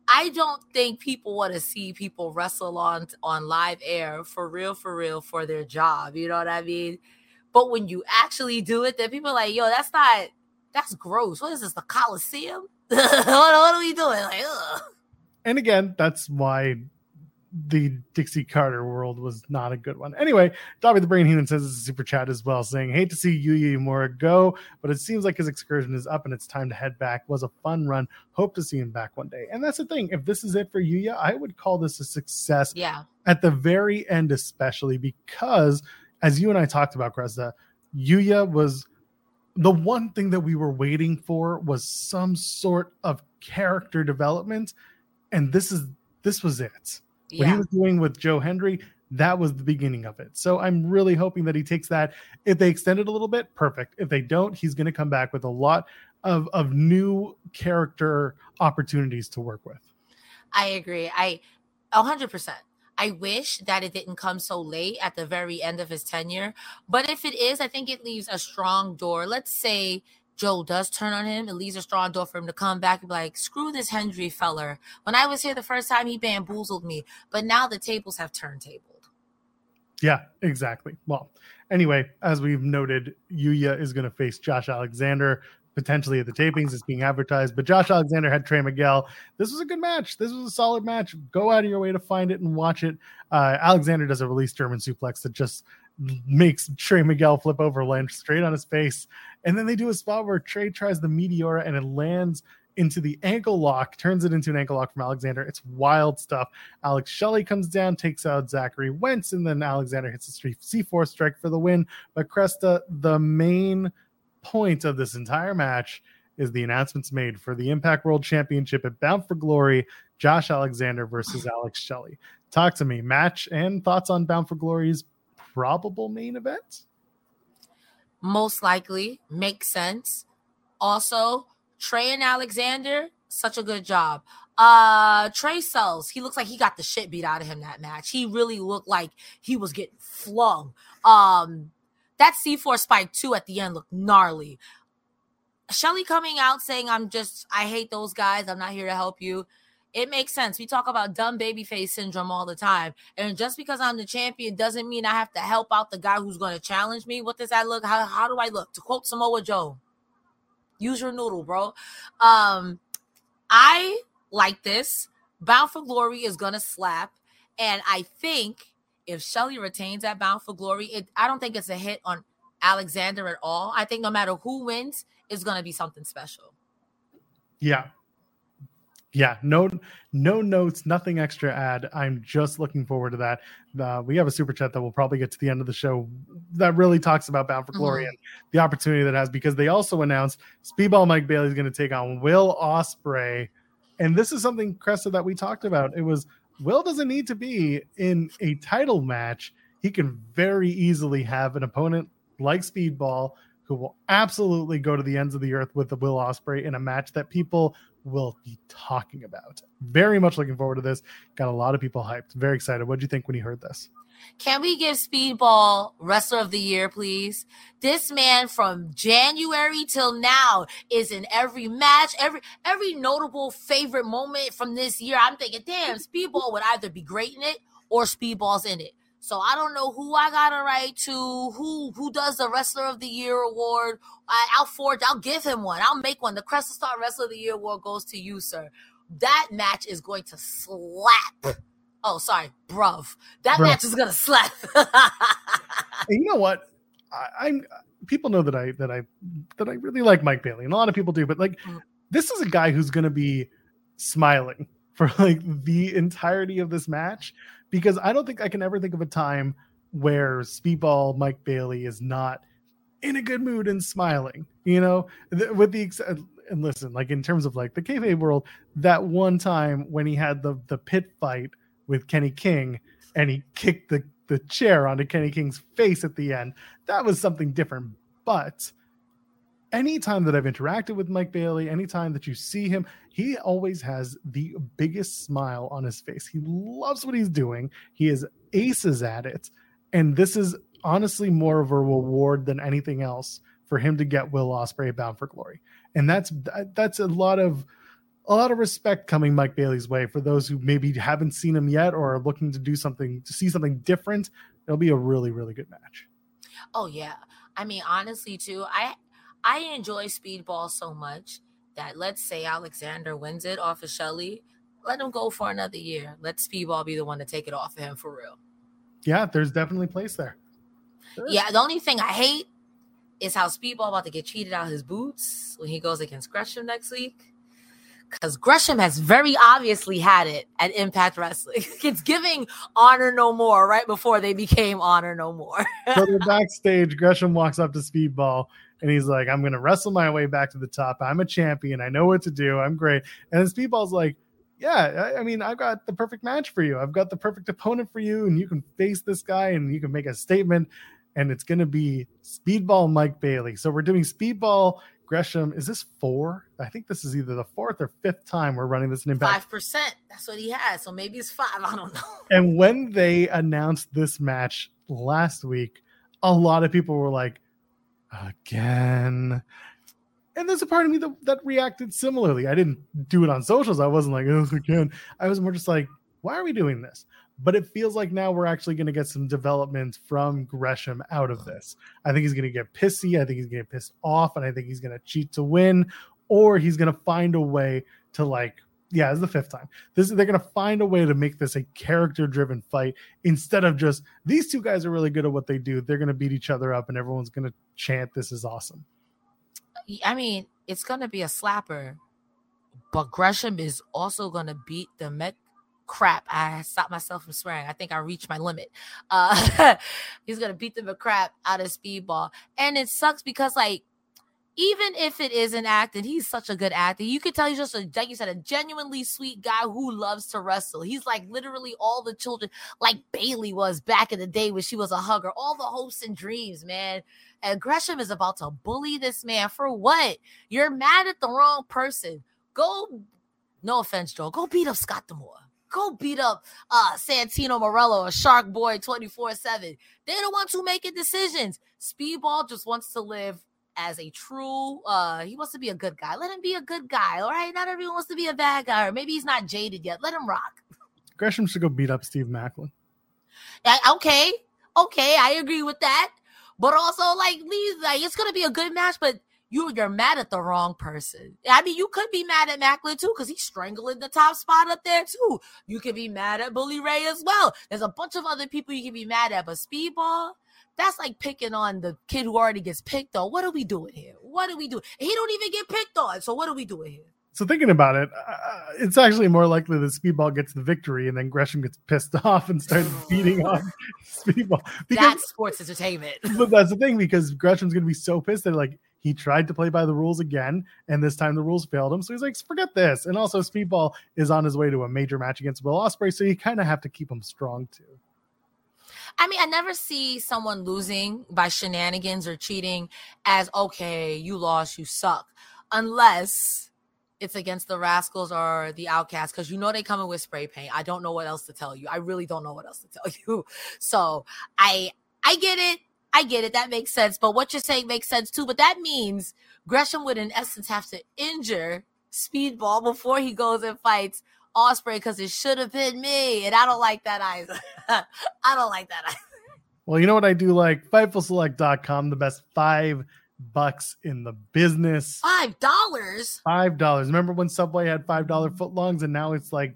I don't think people want to see people wrestle on on live air for real, for real, for their job. You know what I mean? But when you actually do it, then people are like, "Yo, that's not. That's gross. What is this? The Coliseum? what, what are we doing? Like, ugh. and again, that's why the Dixie Carter world was not a good one. Anyway, Dobby the Brain Human says it's a super chat as well, saying, Hate to see Yuya Uemura go, but it seems like his excursion is up and it's time to head back. Was a fun run. Hope to see him back one day. And that's the thing. If this is it for Yuya, I would call this a success yeah, at the very end, especially because, as you and I talked about, Cresta, Yuya was the one thing that we were waiting for was some sort of character development, and this is this was it. What he was doing with Joe Hendry, that was the beginning of it. So I'm really hoping that he takes that. If they extend it a little bit, perfect. If they don't, he's going to come back with a lot of of new character opportunities to work with. I agree. I hundred percent. I wish that it didn't come so late at the very end of his tenure. But if it is, I think it leaves a strong door. Let's say Joe does turn on him, it leaves a strong door for him to come back and be like, screw this Hendry feller. When I was here the first time, he bamboozled me. But now the tables have turntabled. Yeah, exactly. Well, anyway, as we've noted, Yuya is going to face Josh Alexander potentially at the tapings. It's being advertised, but Josh Alexander had Trey Miguel. This was a good match. This was a solid match. Go out of your way to find it and watch it. Uh, Alexander does a release German suplex that just makes Trey Miguel flip over, land straight on his face. And then they do a spot where Trey tries the Meteora and it lands into the ankle lock, turns it into an ankle lock from Alexander. It's wild stuff. Alex Shelley comes down, takes out Zachary Wentz, and then Alexander hits a C4 spike for the win. But Cresta, the main point of this entire match is the announcements made for the Impact World Championship at Bound for Glory, Josh Alexander versus Alex Shelley. Talk to me, match and thoughts on Bound for Glory's probable main event? Most likely makes sense. Also, Trey and Alexander, such a good job. Uh Trey sells. He looks like he got the shit beat out of him that match. He really looked like he was getting flung. Um that C4 spike too at the end looked gnarly. Shelley coming out saying, I'm just, I hate those guys. I'm not here to help you. It makes sense. We talk about dumb babyface syndrome all the time. And just because I'm the champion doesn't mean I have to help out the guy who's going to challenge me. What does that look? How, how do I look? To quote Samoa Joe, use your noodle, bro. Um, I like this. Bound for Glory is going to slap. And I think if Shelley retains that Bound for Glory, it, I don't think it's a hit on Alexander at all. I think no matter who wins, it's going to be something special. Yeah. Yeah, no no notes, nothing extra add. I'm just looking forward to that. Uh, we have a super chat that we'll probably get to the end of the show that really talks about Bound for Glory Mhm. and the opportunity that has because they also announced Speedball Mike Bailey is going to take on Will Ospreay, and this is something Cresta that we talked about. It was Will doesn't need to be in a title match. He can very easily have an opponent like Speedball who will absolutely go to the ends of the earth with the Will Ospreay in a match that people will be talking about. Very much looking forward to this. Got a lot of people hyped. Very excited. What did you think when you heard this? Can we give Speedball Wrestler of the Year, please? This man from January till now is in every match, every every notable favorite moment from this year. I'm thinking, damn, Speedball would either be great in it or Speedball's in it. So I don't know who I gotta write to, who who does the Wrestler of the Year award. I, I'll forge, I'll give him one. I'll make one. The Crystal Star Wrestler of the Year award goes to you, sir. That match is going to slap. Oh, sorry, bruv. That Bruv. match is gonna slap. And you know what? I, I'm people know that I that I that I really like Mike Bailey, and a lot of people do. But like, Mm. this is a guy who's going to be smiling for like the entirety of this match because I don't think I can ever think of a time where Speedball Mike Bailey is not in a good mood and smiling. You know, with the and listen, like in terms of like the kayfabe world, that one time when he had the the pit fight with Kenny King and he kicked the the chair onto Kenny King's face at the end, that was something different. But anytime that I've interacted with Mike Bailey, anytime that you see him, he always has the biggest smile on his face. He loves what he's doing. He is aces at it. And this is honestly more of a reward than anything else for him to get Will Ospreay bound for glory. And that's that's a lot of a lot of respect coming Mike Bailey's way for those who maybe haven't seen him yet or are looking to do something to see something different. It'll be a really really good match. Oh yeah. I mean honestly too, I I enjoy speedball so much that let's say Alexander wins it off of Shelley, let him go for another year. Let speedball be the one to take it off of him for real. Yeah, there's definitely place there. Sure. Yeah, the only thing I hate is how Speedball about to get cheated out his boots when he goes against Gresham next week. Because Gresham has very obviously had it at Impact Wrestling. it's giving Honor No More right before they became Honor No More. so backstage. Gresham walks up to Speedball and he's like, I'm going to wrestle my way back to the top. I'm a champion. I know what to do. I'm great. And then Speedball's like, yeah, I, mean, I've got the perfect match for you. I've got the perfect opponent for you, and you can face this guy and you can make a statement and it's going to be Speedball Mike Bailey. So we're doing Speedball Gresham. Is this four? I think this is either the fourth or fifth time we're running this in Impact. Five percent. That's what he has. So maybe it's five. I don't know. And when they announced this match last week, a lot of people were like, "Again." And there's a part of me that, that reacted similarly. I didn't do it on socials. I wasn't like, "Oh, again." I was more just like, "Why are we doing this?" But it feels like now we're actually going to get some development from Gresham out of this. I think he's going to get pissy. I think he's going to get pissed off, and I think he's going to cheat to win, or he's going to find a way to like. Yeah, it's the fifth time. This they're going to find a way to make this a character-driven fight instead of just these two guys are really good at what they do. They're going to beat each other up, and everyone's going to chant, "This is awesome." I mean, it's going to be a slapper, but Gresham is also going to beat the Met crap. I stopped myself from swearing. I think I reached my limit. Uh, he's gonna beat the crap out of Speedball, and it sucks because like even if it is an act and he's such a good actor, you could tell he's just a like you said, a genuinely sweet guy who loves to wrestle. He's like literally all the children, like Bailey was back in the day when she was a hugger, all the hopes and dreams, man. And Gresham is about to bully this man for what? You're mad at the wrong person. Go, no offense, Joe. Go beat up Scott D'Amore go beat up uh Santino Marella or Shark Boy 24 7. They're the ones who making decisions. Speedball just wants to live as a true uh he wants to be a good guy. Let him be a good guy. All right. Not everyone wants to be a bad guy, or maybe he's not jaded yet. Let him rock. Gresham should go beat up Steve Maclin. okay. Okay, I agree with that. But also, like, leave like it's gonna be a good match, but you you're mad at the wrong person. I mean, you could be mad at Maclin too, because he's strangling the top spot up there too. You could be mad at Bully Ray as well. There's a bunch of other people you can be mad at, but Speedball, that's like picking on the kid who already gets picked on. What are we doing here? What are we doing? He don't even get picked on. So what are we doing here? So thinking about it, uh, it's actually more likely that Speedball gets the victory and then Gresham gets pissed off and starts beating on Speedball. Because, that's sports entertainment. But that's the thing because Gresham's going to be so pissed that like he tried to play by the rules again, and this time the rules failed him. So he's like, forget this. And also, Speedball is on his way to a major match against Will Ospreay, so you kind of have to keep him strong too. I mean, I never see someone losing by shenanigans or cheating as okay, you lost, you suck, unless it's against the Rascals or the Outcasts because you know they come in with spray paint. I don't know what else to tell you. I really don't know what else to tell you. So I I get it. I get it. That makes sense. But what you're saying makes sense too. But that means Gresham would, in essence, have to injure Speedball before he goes and fights Ospreay because it should have been me. And I don't like that either. I don't like that either. Well, you know what I do like? FightfulSelect.com, the best five bucks in the business. Five dollars? Five dollars. Remember when Subway had five dollar footlongs and now it's like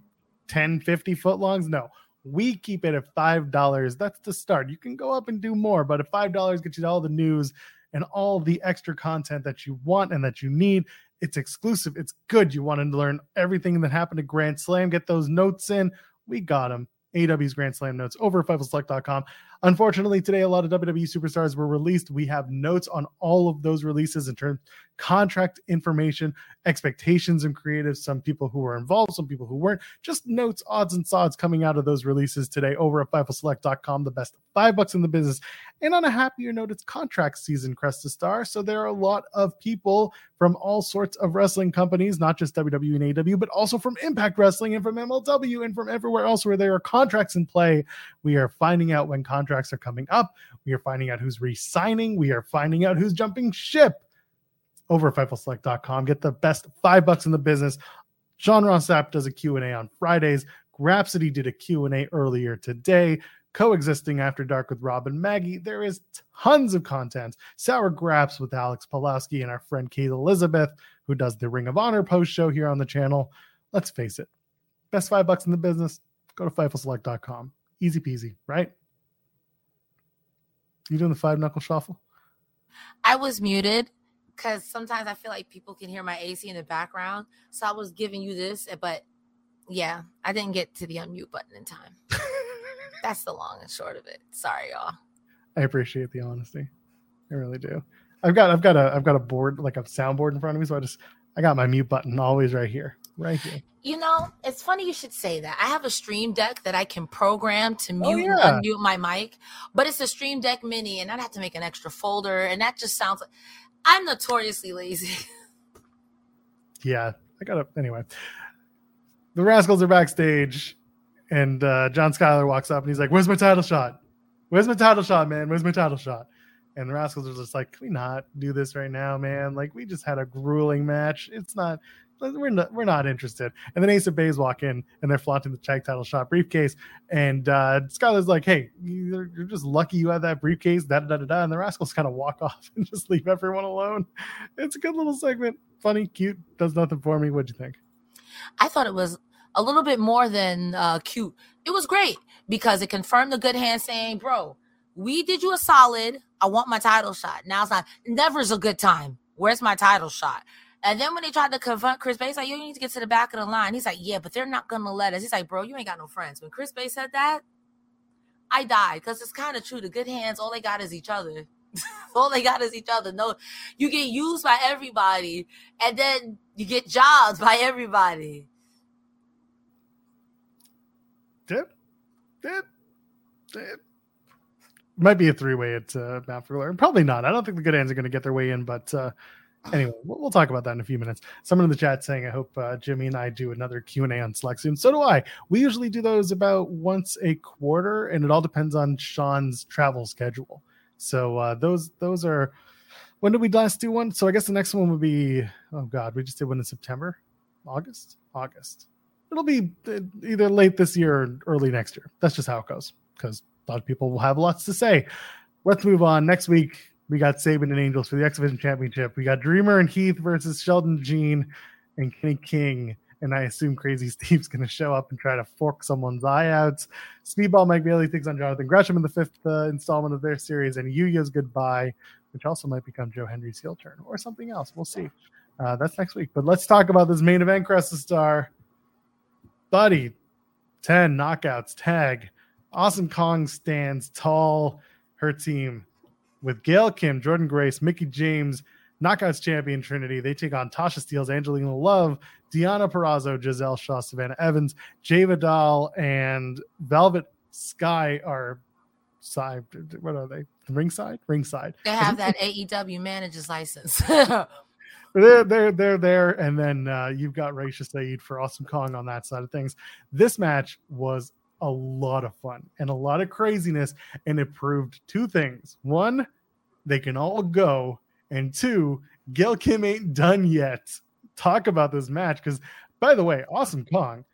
10, 50 footlongs? No. We keep it at $5. That's the start. You can go up and do more, but at $5 gets you all the news and all the extra content that you want and that you need. It's exclusive. It's good. You want to learn everything that happened at Grand Slam. Get those notes in. We got them. AEW's Grand Slam notes over at FightfulSelect.com. Unfortunately, today a lot of WWE superstars were released. We have notes on all of those releases in terms contract information, expectations and creatives, some people who were involved, some people who weren't, just notes, odds and sods coming out of those releases today over at FightfulSelect.com, the best five bucks in the business. And on a happier note, it's contract season, Crest Cresta Starr. So there are a lot of people from all sorts of wrestling companies, not just WWE and AEW, but also from Impact Wrestling and from MLW and from everywhere else where there are contracts in play. We are finding out when contracts are coming up. We are finding out who's re-signing. We are finding out who's jumping ship over at FightfulSelect.com. Get the best five bucks in the business. Sean Ross Sapp does a Q&A on Fridays. Grapsody did a Q&A earlier today. Coexisting After Dark with Rob and Maggie. There is tons of content. Sour Graps with Alex Pulowski and our friend Kate Elizabeth, who does the Ring of Honor post show here on the channel. Let's face it, best five bucks in the business, go to FightfulSelect.com. Easy peasy, right? You doing the five knuckle shuffle? I was muted because sometimes I feel like people can hear my AC in the background. So I was giving you this, eh, but yeah, I didn't get to the unmute button in time. That's the long and short of it. Sorry, y'all. I appreciate the honesty. I really do. I've got I've got a I've got a board like a soundboard in front of me, so I just I got my mute button always right here, right here. You know, it's funny you should say that. I have a Stream Deck that I can program to mute oh, yeah. and unmute my mic, but it's a Stream Deck Mini, and I'd have to make an extra folder, and that just sounds like I'm notoriously lazy. yeah, I got to anyway. The Rascals are backstage, and uh, John Skyler walks up and he's like, "Where's my title shot? Where's my title shot, man? Where's my title shot?" And the Rascals are just like, "Can we not do this right now, man? Like, we just had a grueling match. It's not we're not we're not interested. And then Ace of Bays walk in and they're flaunting the tag title shot briefcase. And uh Skyler's like, hey, you're, you're just lucky you have that briefcase, da da da da. And the rascals kind of walk off and just leave everyone alone. It's a good little segment. Funny, cute, does nothing for me. What'd you think? I thought it was a little bit more than uh cute. It was great because it confirmed the good hand saying, bro, we did you a solid. I want my title shot. Now it's not never's a good time. Where's my title shot? And then when they tried to confront Chris Bey, like, yo, you need to get to the back of the line. He's like, yeah, but they're not gonna let us. He's like, bro, you ain't got no friends. When Chris Bey said that, I died because it's kind of true. The good hands, all they got is each other. all they got is each other. No, you get used by everybody, and then you get jobs by everybody. Did, did, did. Might be a three way at uh, Mount Probably not. I don't think the good hands are going to get their way in, but uh, anyway, we'll, talk about that in a few minutes. Someone in the chat saying, "I hope uh, Jimmy and I do another Q and A on Select soon." So do I. We usually do those about once a quarter, and it all depends on Sean's travel schedule. So uh, those those are. When did we last do one? So I guess the next one would be. Oh God, we just did one in September, August, August. It'll be uh, either late this year or early next year. That's just how it goes because a lot of people will have lots to say. Let's move on. Next week, we got Sabin and Angels for the X Division Championship. We got Dreamer and Heath versus Sheldon Jean and Kenny King. And I assume Crazy Steve's going to show up and try to fork someone's eye out. Speedball Mike Bailey takes on Jonathan Gresham in the fifth uh, installment of their series, and Yuya's Goodbye, which also might become Joe Hendry's heel turn or something else. We'll see. Uh, that's next week. But let's talk about this main event, Cresta Starr. Buddy, 10 knockouts, tag. Awesome Kong stands tall. Her team with Gail Kim, Jordynne Grace, Mickie James, Knockouts champion Trinity. They take on Tasha Steelz, Angelina Love, Deonna Purrazzo, Gisele Shaw, Savannah Evans, Jai Vidal, and Velvet Sky are side. What are they? Ringside? Ringside. They have that AEW manager's license. they're they're they're there, and then uh, you've got Raisha Saeed for Awesome Kong on that side of things. This match was a lot of fun and a lot of craziness, and it proved two things: one, they can all go, and two, Gail Kim ain't done yet. Talk about this match because, by the way, Awesome Kong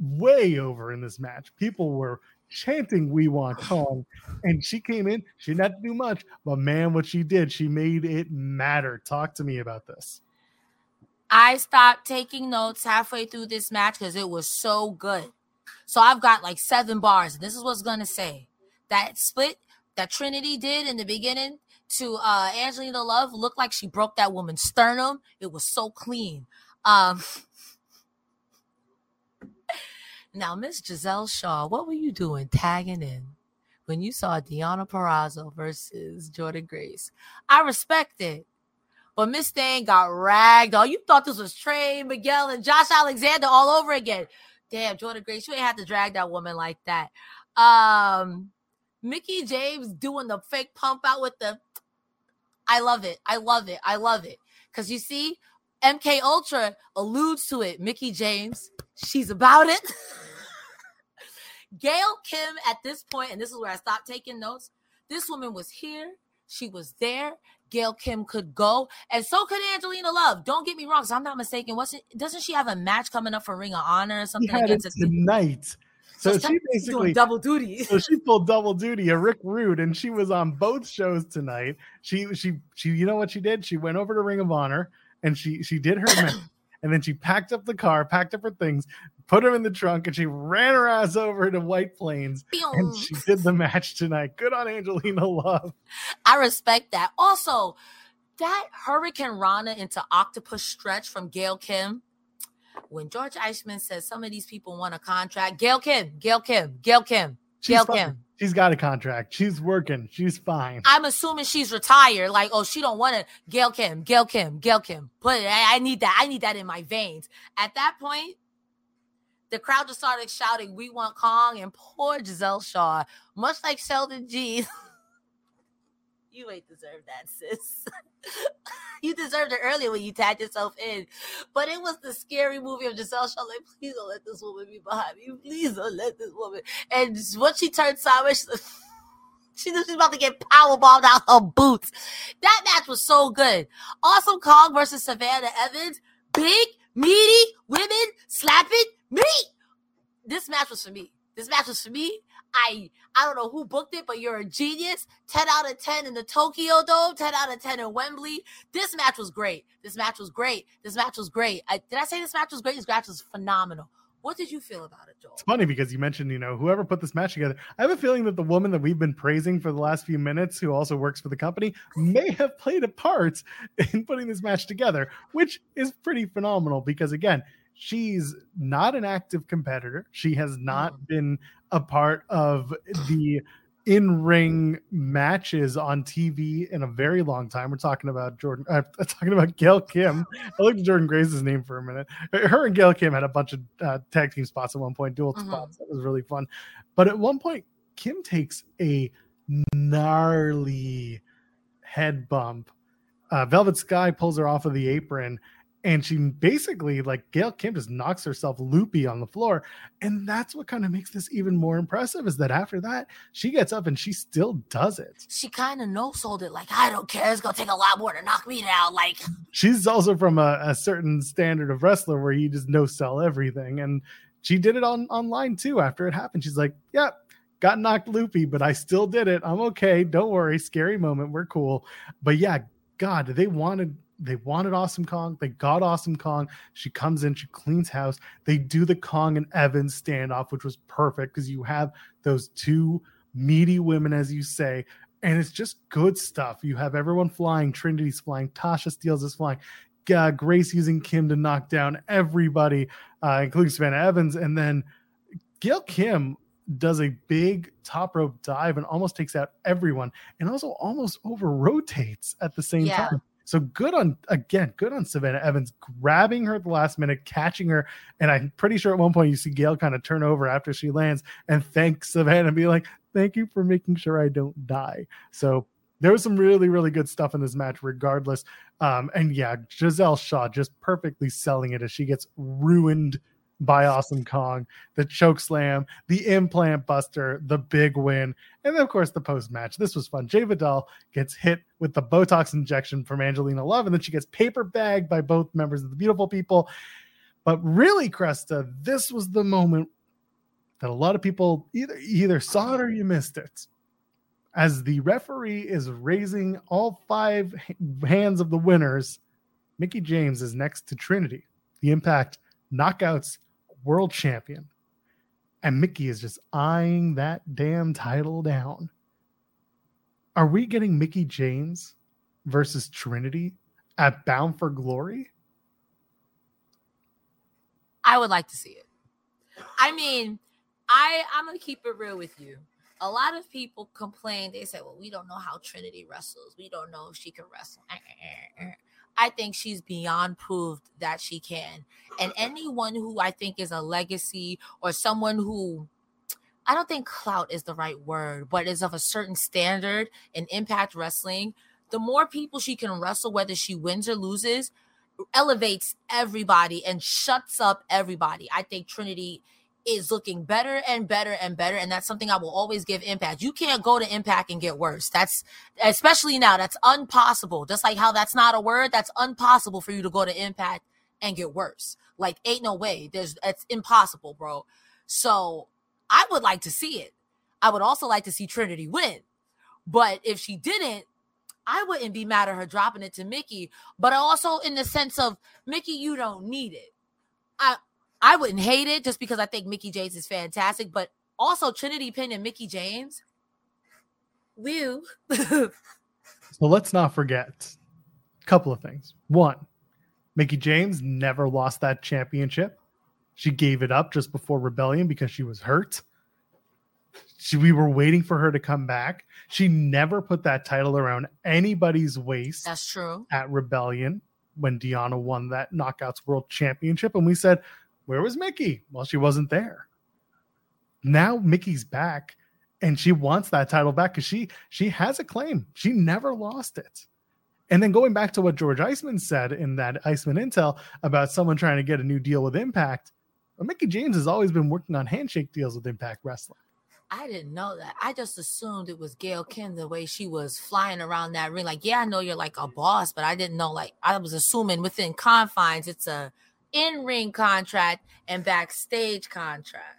way over in this match. People were chanting "We want Kong," and she came in. She didn't have to do much, but man, what she did, she made it matter. Talk to me about this. I stopped taking notes halfway through this match because it was so good. So I've got like seven bars. This is what's gonna say. That split that Trinity did in the beginning to uh Angelina Love looked like she broke that woman's sternum. It was so clean. Um now, Miss Gisele Shaw, what were you doing tagging in when you saw Deonna Purrazzo versus Jordynne Grace. I respect it. But Miss Thing got ragged. Oh, you thought this was Trey Miguel and Josh Alexander all over again. Damn, Jordynne Grace, you ain't have to drag that woman like that. Um, Mickie James doing the fake pump out with the I love it. I love it. I love it. Cause you see, MK Ultra alludes to it. Mickie James, she's about it. Gail Kim at this point, and this is where I stopped taking notes. This woman was here. She was there. Gail Kim could go, and so could Angelina Love. Don't get me wrong, so I'm not mistaken. Wasn't doesn't she have a match coming up for Ring of Honor or something against it tonight? So, so she basically double duty. so she pulled double duty, a Rick Rude, and she was on both shows tonight. She she she, you know what she did? She went over to Ring of Honor and she she did her match, and then she packed up the car, packed up her things, put them in the trunk, and she ran her ass over to White Plains, and she did the match tonight. Good on Angelina Love. I respect that. Also, that hurricanrana into octopus stretch from Gail Kim. When George Iceman says some of these people want a contract, Gail Kim, Gail Kim, Gail Kim, Gail Kim. She's got a contract. She's working. She's fine. I'm assuming she's retired. Like, oh, she don't want to. Gail Kim, Gail Kim, Gail Kim. Put it. I, I need that. I need that in my veins. At that point, the crowd just started shouting, "We want Kong!" And poor Gisele Shaw, much like Sheldon G. you ain't deserve that, sis. you deserved it earlier when you tagged yourself in. But it was the scary movie of Gisele Shaw. Like, please don't let this woman be behind me. Please don't let this woman. And once she turned sideways, she knew she was about to get power bombed out of her boots. That match was so good. Awesome Kong versus Savannah Evans. Big, meaty women slapping meat. This match was for me. This match was for me. I I don't know who booked it, but you're a genius. 10 out of 10 in the Tokyo Dome, 10 out of 10 in Wembley. This match was great. This match was great. This match was great. I, did I say this match was great? This match was phenomenal. What did you feel about it, Joel? It's funny because you mentioned, you know, whoever put this match together. I have a feeling that the woman that we've been praising for the last few minutes, who also works for the company, may have played a part in putting this match together, which is pretty phenomenal because, again, she's not an active competitor. She has not mm. been a part of the in-ring matches on TV in a very long time. We're talking about Jordynne. I'm uh, talking about Gail Kim. I looked at Jordynne Grace's name for a minute. Her and Gail Kim had a bunch of uh, tag team spots at one point, dual mm-hmm. spots. That was really fun. But at one point, Kim takes a gnarly head bump. Uh, Velvet Sky pulls her off of the apron and she basically like Gail Kim just knocks herself loopy on the floor, and that's what kind of makes this even more impressive. Is that after that she gets up and she still does it. She kind of no sold it, like I don't care. It's gonna take a lot more to knock me down. Like she's also from a, a certain standard of wrestler where you just no sell everything, and she did it on online too. After it happened, she's like, "Yep." Yeah, got knocked loopy, but I still did it. I'm okay. Don't worry. Scary moment. We're cool. But yeah, God, they wanted they wanted Awesome Kong. They got Awesome Kong. She comes in, she cleans house. They do the Kong and Evans standoff, which was perfect because you have those two meaty women, as you say, and it's just good stuff. You have everyone flying. Trinity's flying. Tasha Steelz is flying. Uh, Grace using Kim to knock down everybody, uh, including Savannah Evans, and then Gail Kim does a big top rope dive and almost takes out everyone, and also almost over rotates at the same yeah. time. So good on again, good on Savannah Evans grabbing her at the last minute, catching her, and I'm pretty sure at one point you see Gail kind of turn over after she lands and thank Savannah and be like, "Thank you for making sure I don't die." So there was some really really good stuff in this match regardless um and yeah gisele shaw just perfectly selling it as she gets ruined by Awesome Kong, the choke slam, the implant buster, the big win, and then of course the post match. This was fun. Jai Vidal gets hit with the Botox injection from Angelina Love, and then she gets paper bagged by both members of the Beautiful People. But really, Cresta, this was the moment that a lot of people either either saw it or you missed it. As the referee is raising all five hands of the winners, Mickie James is next to Trinity. The Impact Knockouts world champion. And Mickie is just eyeing that damn title down. Are we getting Mickie James versus Trinity at Bound for Glory? I would like to see it. I mean, I I'm gonna keep it real with you. a lot of people complain. They say, "Well, we don't know how Trinity wrestles. We don't know if she can wrestle." I think she's beyond proved that she can. And anyone who I think is a legacy or someone who I don't think clout is the right word, but is of a certain standard in impact wrestling, the more people she can wrestle, whether she wins or loses, elevates everybody and shuts up everybody. I think Trinity is looking better and better and better. And that's something I will always give impact. You can't go to impact and get worse. That's especially now, that's impossible. Just like how that's not a word, that's impossible for you to go to impact and get worse. Like, ain't no way. There's it's impossible, bro. So I would like to see it. I would also like to see Trinity win. But if she didn't, I wouldn't be mad at her dropping it to Mickie. But also in the sense of Mickie, you don't need it. I I wouldn't hate it just because I think Mickie James is fantastic, but also Trinity Penn and Mickie James. Woo. so let's not forget a couple of things. One, Mickie James never lost that championship. She gave it up just before Rebellion because she was hurt. She, we were waiting for her to come back. She never put that title around anybody's waist. That's true. At Rebellion when Deonna won that Knockouts World Championship. And we said, where was Mickie? Well, she wasn't there. Now Mickie's back and she wants that title back because she she has a claim. She never lost it. And then going back to what George Iceman said in that Iceman Intel about someone trying to get a new deal with Impact, well, Mickie James has always been working on handshake deals with Impact Wrestling. I didn't know that. I just assumed it was Gail Kim the way she was flying around that ring. Like, yeah, I know you're like a boss, but I didn't know. Like, I was assuming within confines, it's a in ring contract and backstage contract.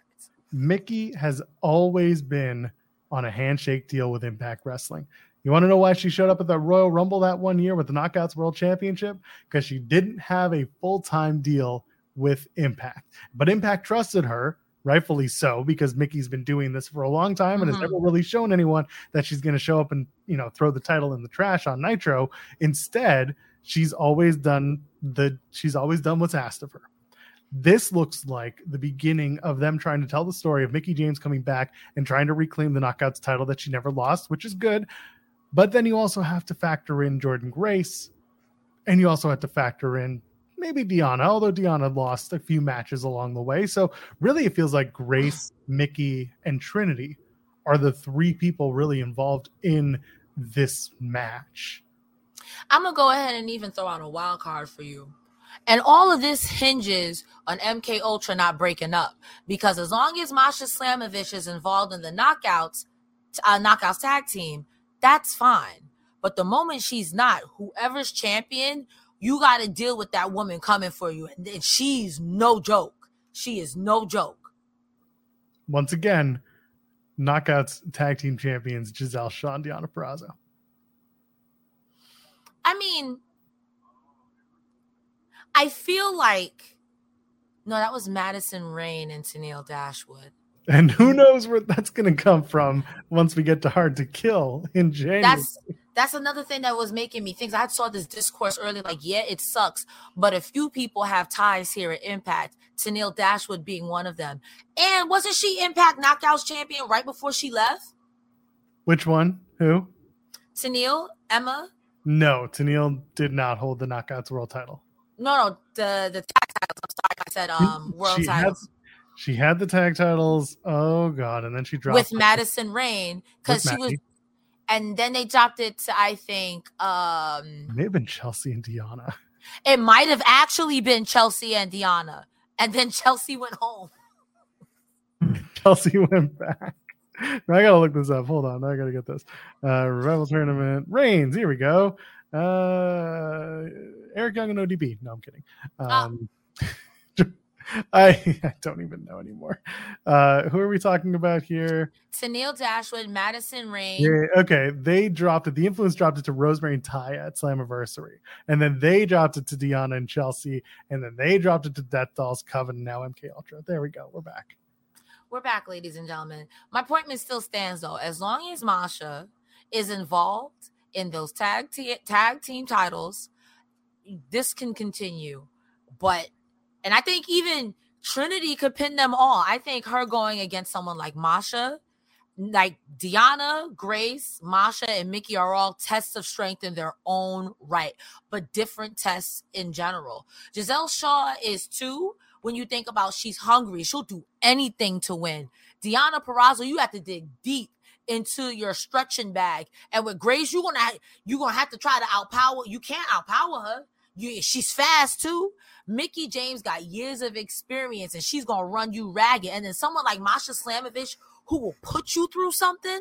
Mickie has always been on a handshake deal with Impact Wrestling. You want to know why she showed up at the Royal Rumble that one year with the Knockouts World Championship? Because she didn't have a full time deal with Impact. But Impact trusted her, rightfully so, because Mickie's been doing this for a long time and mm-hmm. has never really shown anyone that she's going to show up and you know throw the title in the trash on Nitro. Instead, she's always done the she's always done what's asked of her. This looks like the beginning of them trying to tell the story of Mickie James coming back and trying to reclaim the knockouts title that she never lost, which is good. But then you also have to factor in Jordynne Grace, and you also have to factor in maybe Deonna, although Deonna lost a few matches along the way. So really, it feels like Grace, Mickie, and Trinity are the three people really involved in this match. I'm gonna go ahead and even throw out a wild card for you. And all of this hinges on MK Ultra not breaking up because as long as Masha Slamovich is involved in the knockouts, uh, knockouts tag team, that's fine. But the moment she's not, whoever's champion, you got to deal with that woman coming for you, and, and she's no joke. She is no joke. Once again, knockouts tag team champions Gisele Shaw and Deonna Purrazzo. I mean, I feel like no, that was Madison Rayne and Tennille Dashwood. And who knows where that's going to come from once we get to Hard to Kill in January. That's that's another thing that was making me think. I saw this discourse earlier, like, yeah, it sucks, but a few people have ties here at Impact. Tennille Dashwood being one of them. And wasn't she Impact Knockouts champion right before she left? Which one? Who? Tennille, Emma. No, Tennille did not hold the Knockouts World Title. No, no, the the tag titles. I'm sorry, I said um world she titles. Had, she had the tag titles. Oh god, and then she dropped with Madison Rayne because she was, and then they dropped it to I think um it may have been Chelsea and Deonna. It might have actually been Chelsea and Deonna, and then Chelsea went home. Chelsea went back. I gotta look this up. Hold on, I gotta get this. Uh Revival tournament Reigns. Here we go. Uh Eric Young and ODB. No, I'm kidding. Ah. Um, oh. I, I don't even know anymore. Uh, who are we talking about here? Tennille Dashwood, Madison Rayne. Yeah, okay, they dropped it. The influence dropped it to Rosemary and Taya at Slammiversary, and then they dropped it to Deonna and Chelsea, and then they dropped it to Death Dolls, Coven, now MK Ultra. There we go. We're back. We're back, ladies and gentlemen. My point still stands though. As long as Masha is involved in those tag tag team titles, this can continue. But and I think even Trinity could pin them all. I think her going against someone like Masha like Deonna, Grace, Masha, and Mickie are all tests of strength in their own right, but different tests in general. Gisele Shaw is too. When you think about she's hungry, she'll do anything to win. Deonna Purrazzo, you have to dig deep into your stretching bag. And with Grace, you're gonna you're gonna have to try to outpower. You can't outpower her. You, she's fast too. Mickie James got years of experience and she's gonna run you ragged. And then someone like Masha Slamovich, who will put you through something.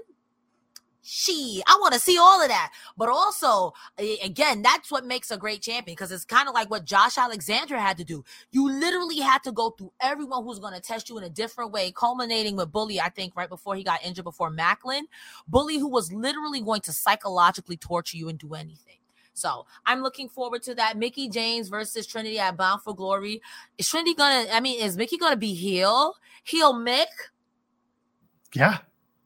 She, I want to see all of that. But also, again, that's what makes a great champion because it's kind of like what Josh Alexander had to do. You literally had to go through everyone who's going to test you in a different way, culminating with Bully, I think, right before he got injured before Maclin Bully, who was literally going to psychologically torture you and do anything. So I'm looking forward to that. Mickie James versus Trinity at Bound for Glory. Is Trinity gonna? I mean, is Mickie gonna be heel? Heel Mick? Yeah,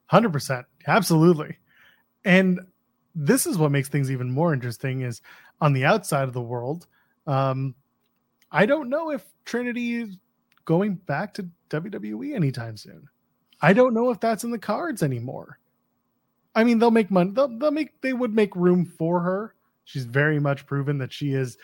hundred percent, absolutely. And this is what makes things even more interesting. Is on the outside of the world. Um, I don't know if Trinity is going back to WWE anytime soon. I don't know if that's in the cards anymore. I mean, they'll make money. They'll, they'll make. They would make room for her She's very much proven that she is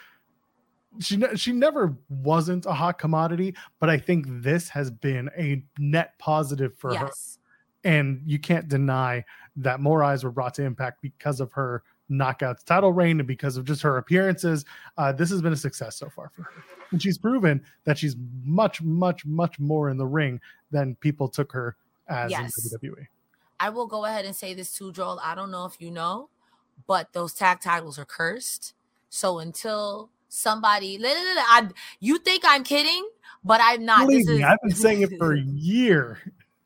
she she never wasn't a hot commodity, but I think this has been a net positive for yes. her. And you can't deny that more eyes were brought to Impact because of her knockouts title reign and because of just her appearances. Uh, this has been a success so far for her. And she's proven that she's much, much, much more in the ring than people took her as yes. in WWE. I will go ahead and say this too, Joel. I don't know if you know, but those tag titles are cursed. So until somebody, I, you think I'm kidding, but I'm not. Believe this is, me, I've been saying it for a year.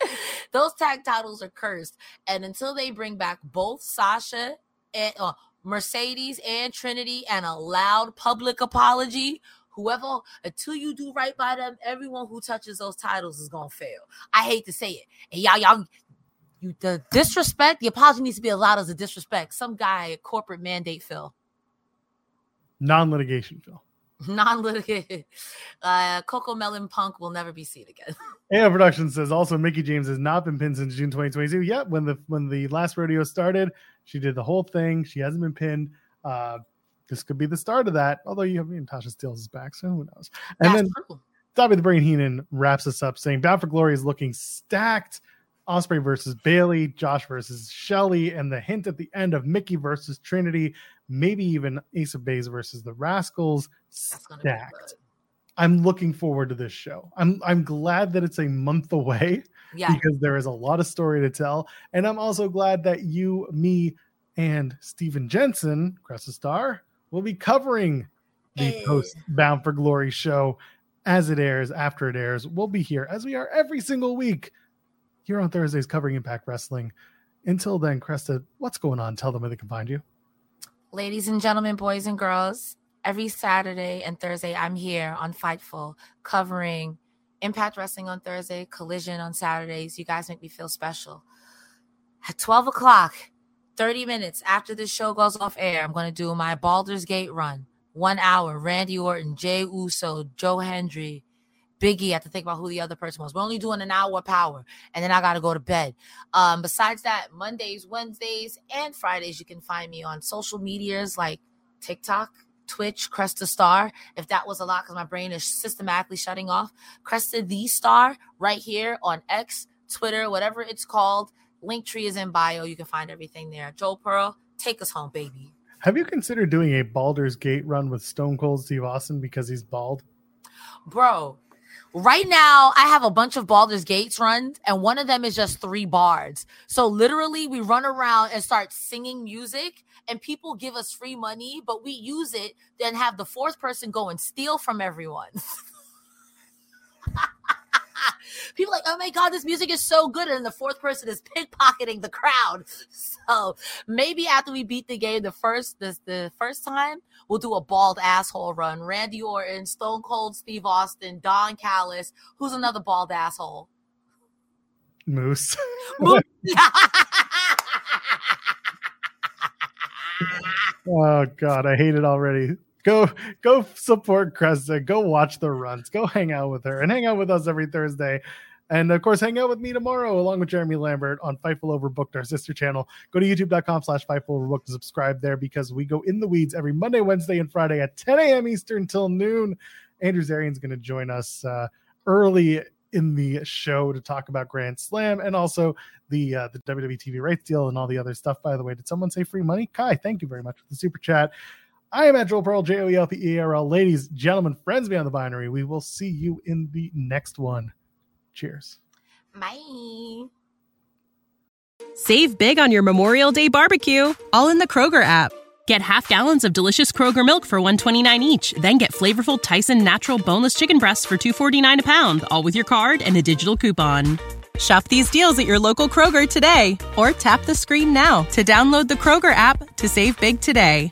those tag titles are cursed, and until they bring back both Sasha and uh, Mercedes and Trinity and a loud public apology, whoever until you do right by them, everyone who touches those titles is gonna fail. I hate to say it, and y'all, y'all, you the disrespect, the apology needs to be allowed as a disrespect. Some guy, corporate mandate, Phil. Non-litigation, Phil. Non-litigation. Uh, Coco Melon Punk will never be seen again. AO Production says also Mickie James has not been pinned since June 2022. Yeah, when the when the last rodeo started, she did the whole thing. She hasn't been pinned. Uh, this could be the start of that. Although you have I mean, Tasha Steelz is back, so who knows? And That's then true. Dobby the Brain Heenan wraps us up saying Bound for Glory is looking stacked. Ospreay versus Bailey, Josh versus Shelley, and the hint at the end of Mickie versus Trinity, maybe even Ace of Base versus the Rascals. Stacked. I'm looking forward to this show. I'm I'm glad that it's a month away yeah. because there is a lot of story to tell. And I'm also glad that you, me, and Steven Jensen, Cresta Starr, will be covering the hey. post Bound for Glory show as it airs, after it airs. We'll be here as we are every single week here on Thursdays covering Impact Wrestling. Until then, Cresta, what's going on? Tell them where they can find you. Ladies and gentlemen, boys and girls, every Saturday and Thursday, I'm here on Fightful covering Impact Wrestling on Thursday, Collision on Saturdays. You guys make me feel special. At 12 o'clock, 30 minutes after the show goes off air, I'm going to do my Baldur's Gate run. One hour, Randy Orton, Jey Uso, Joe Hendry, Biggie. I have to think about who the other person was. We're only doing an hour power, and then I got to go to bed. Um, besides that, Mondays, Wednesdays, and Fridays, you can find me on social medias like TikTok, Twitch, Cresta Starr. If that was a lot, because my brain is systematically shutting off. Cresta the Star right here on X, Twitter, whatever it's called. Linktree is in bio. You can find everything there. Joel Pearl, take us home, baby. Have you considered doing a Baldur's Gate run with Stone Cold Steve Austin because he's bald? Bro, Right now, I have a bunch of Baldur's Gates runs, and one of them is just three bards. So literally, we run around and start singing music, and people give us free money, but we use it, then have the fourth person go and steal from everyone. people like, oh my god, this music is so good, and the fourth person is pickpocketing the crowd. So maybe after we beat the game the first the, the first time, we'll do a bald asshole run. Randy Orton, Stone Cold Steve Austin, Don Callis, who's another bald asshole. Moose. Moose. oh god, I hate it already go go support Cresta. Go watch the runs. Go hang out with her and hang out with us every Thursday. And of course, hang out with me tomorrow along with Jeremy Lambert on Fightful Overbooked, our sister channel. Go to youtube.com slash Fightful Overbooked to subscribe there because we go in the weeds every Monday, Wednesday, and Friday at 10 a.m. Eastern till noon. Andrew Zarian's going to join us uh, early in the show to talk about Grand Slam and also the uh, the WWE TV rights deal and all the other stuff. By the way, did someone say free money? Kai, thank you very much for the super chat. I am at Joel Pearl, J O E L P E R L. Ladies, gentlemen, friends beyond the binary, we will see you in the next one. Cheers. Bye. Save big on your Memorial Day barbecue, all in the Kroger app. Get half gallons of delicious Kroger milk for 129 each, then get flavorful Tyson natural boneless chicken breasts for 249 a pound, all with your card and a digital coupon. Shop these deals at your local Kroger today or tap the screen now to download the Kroger app to save big today.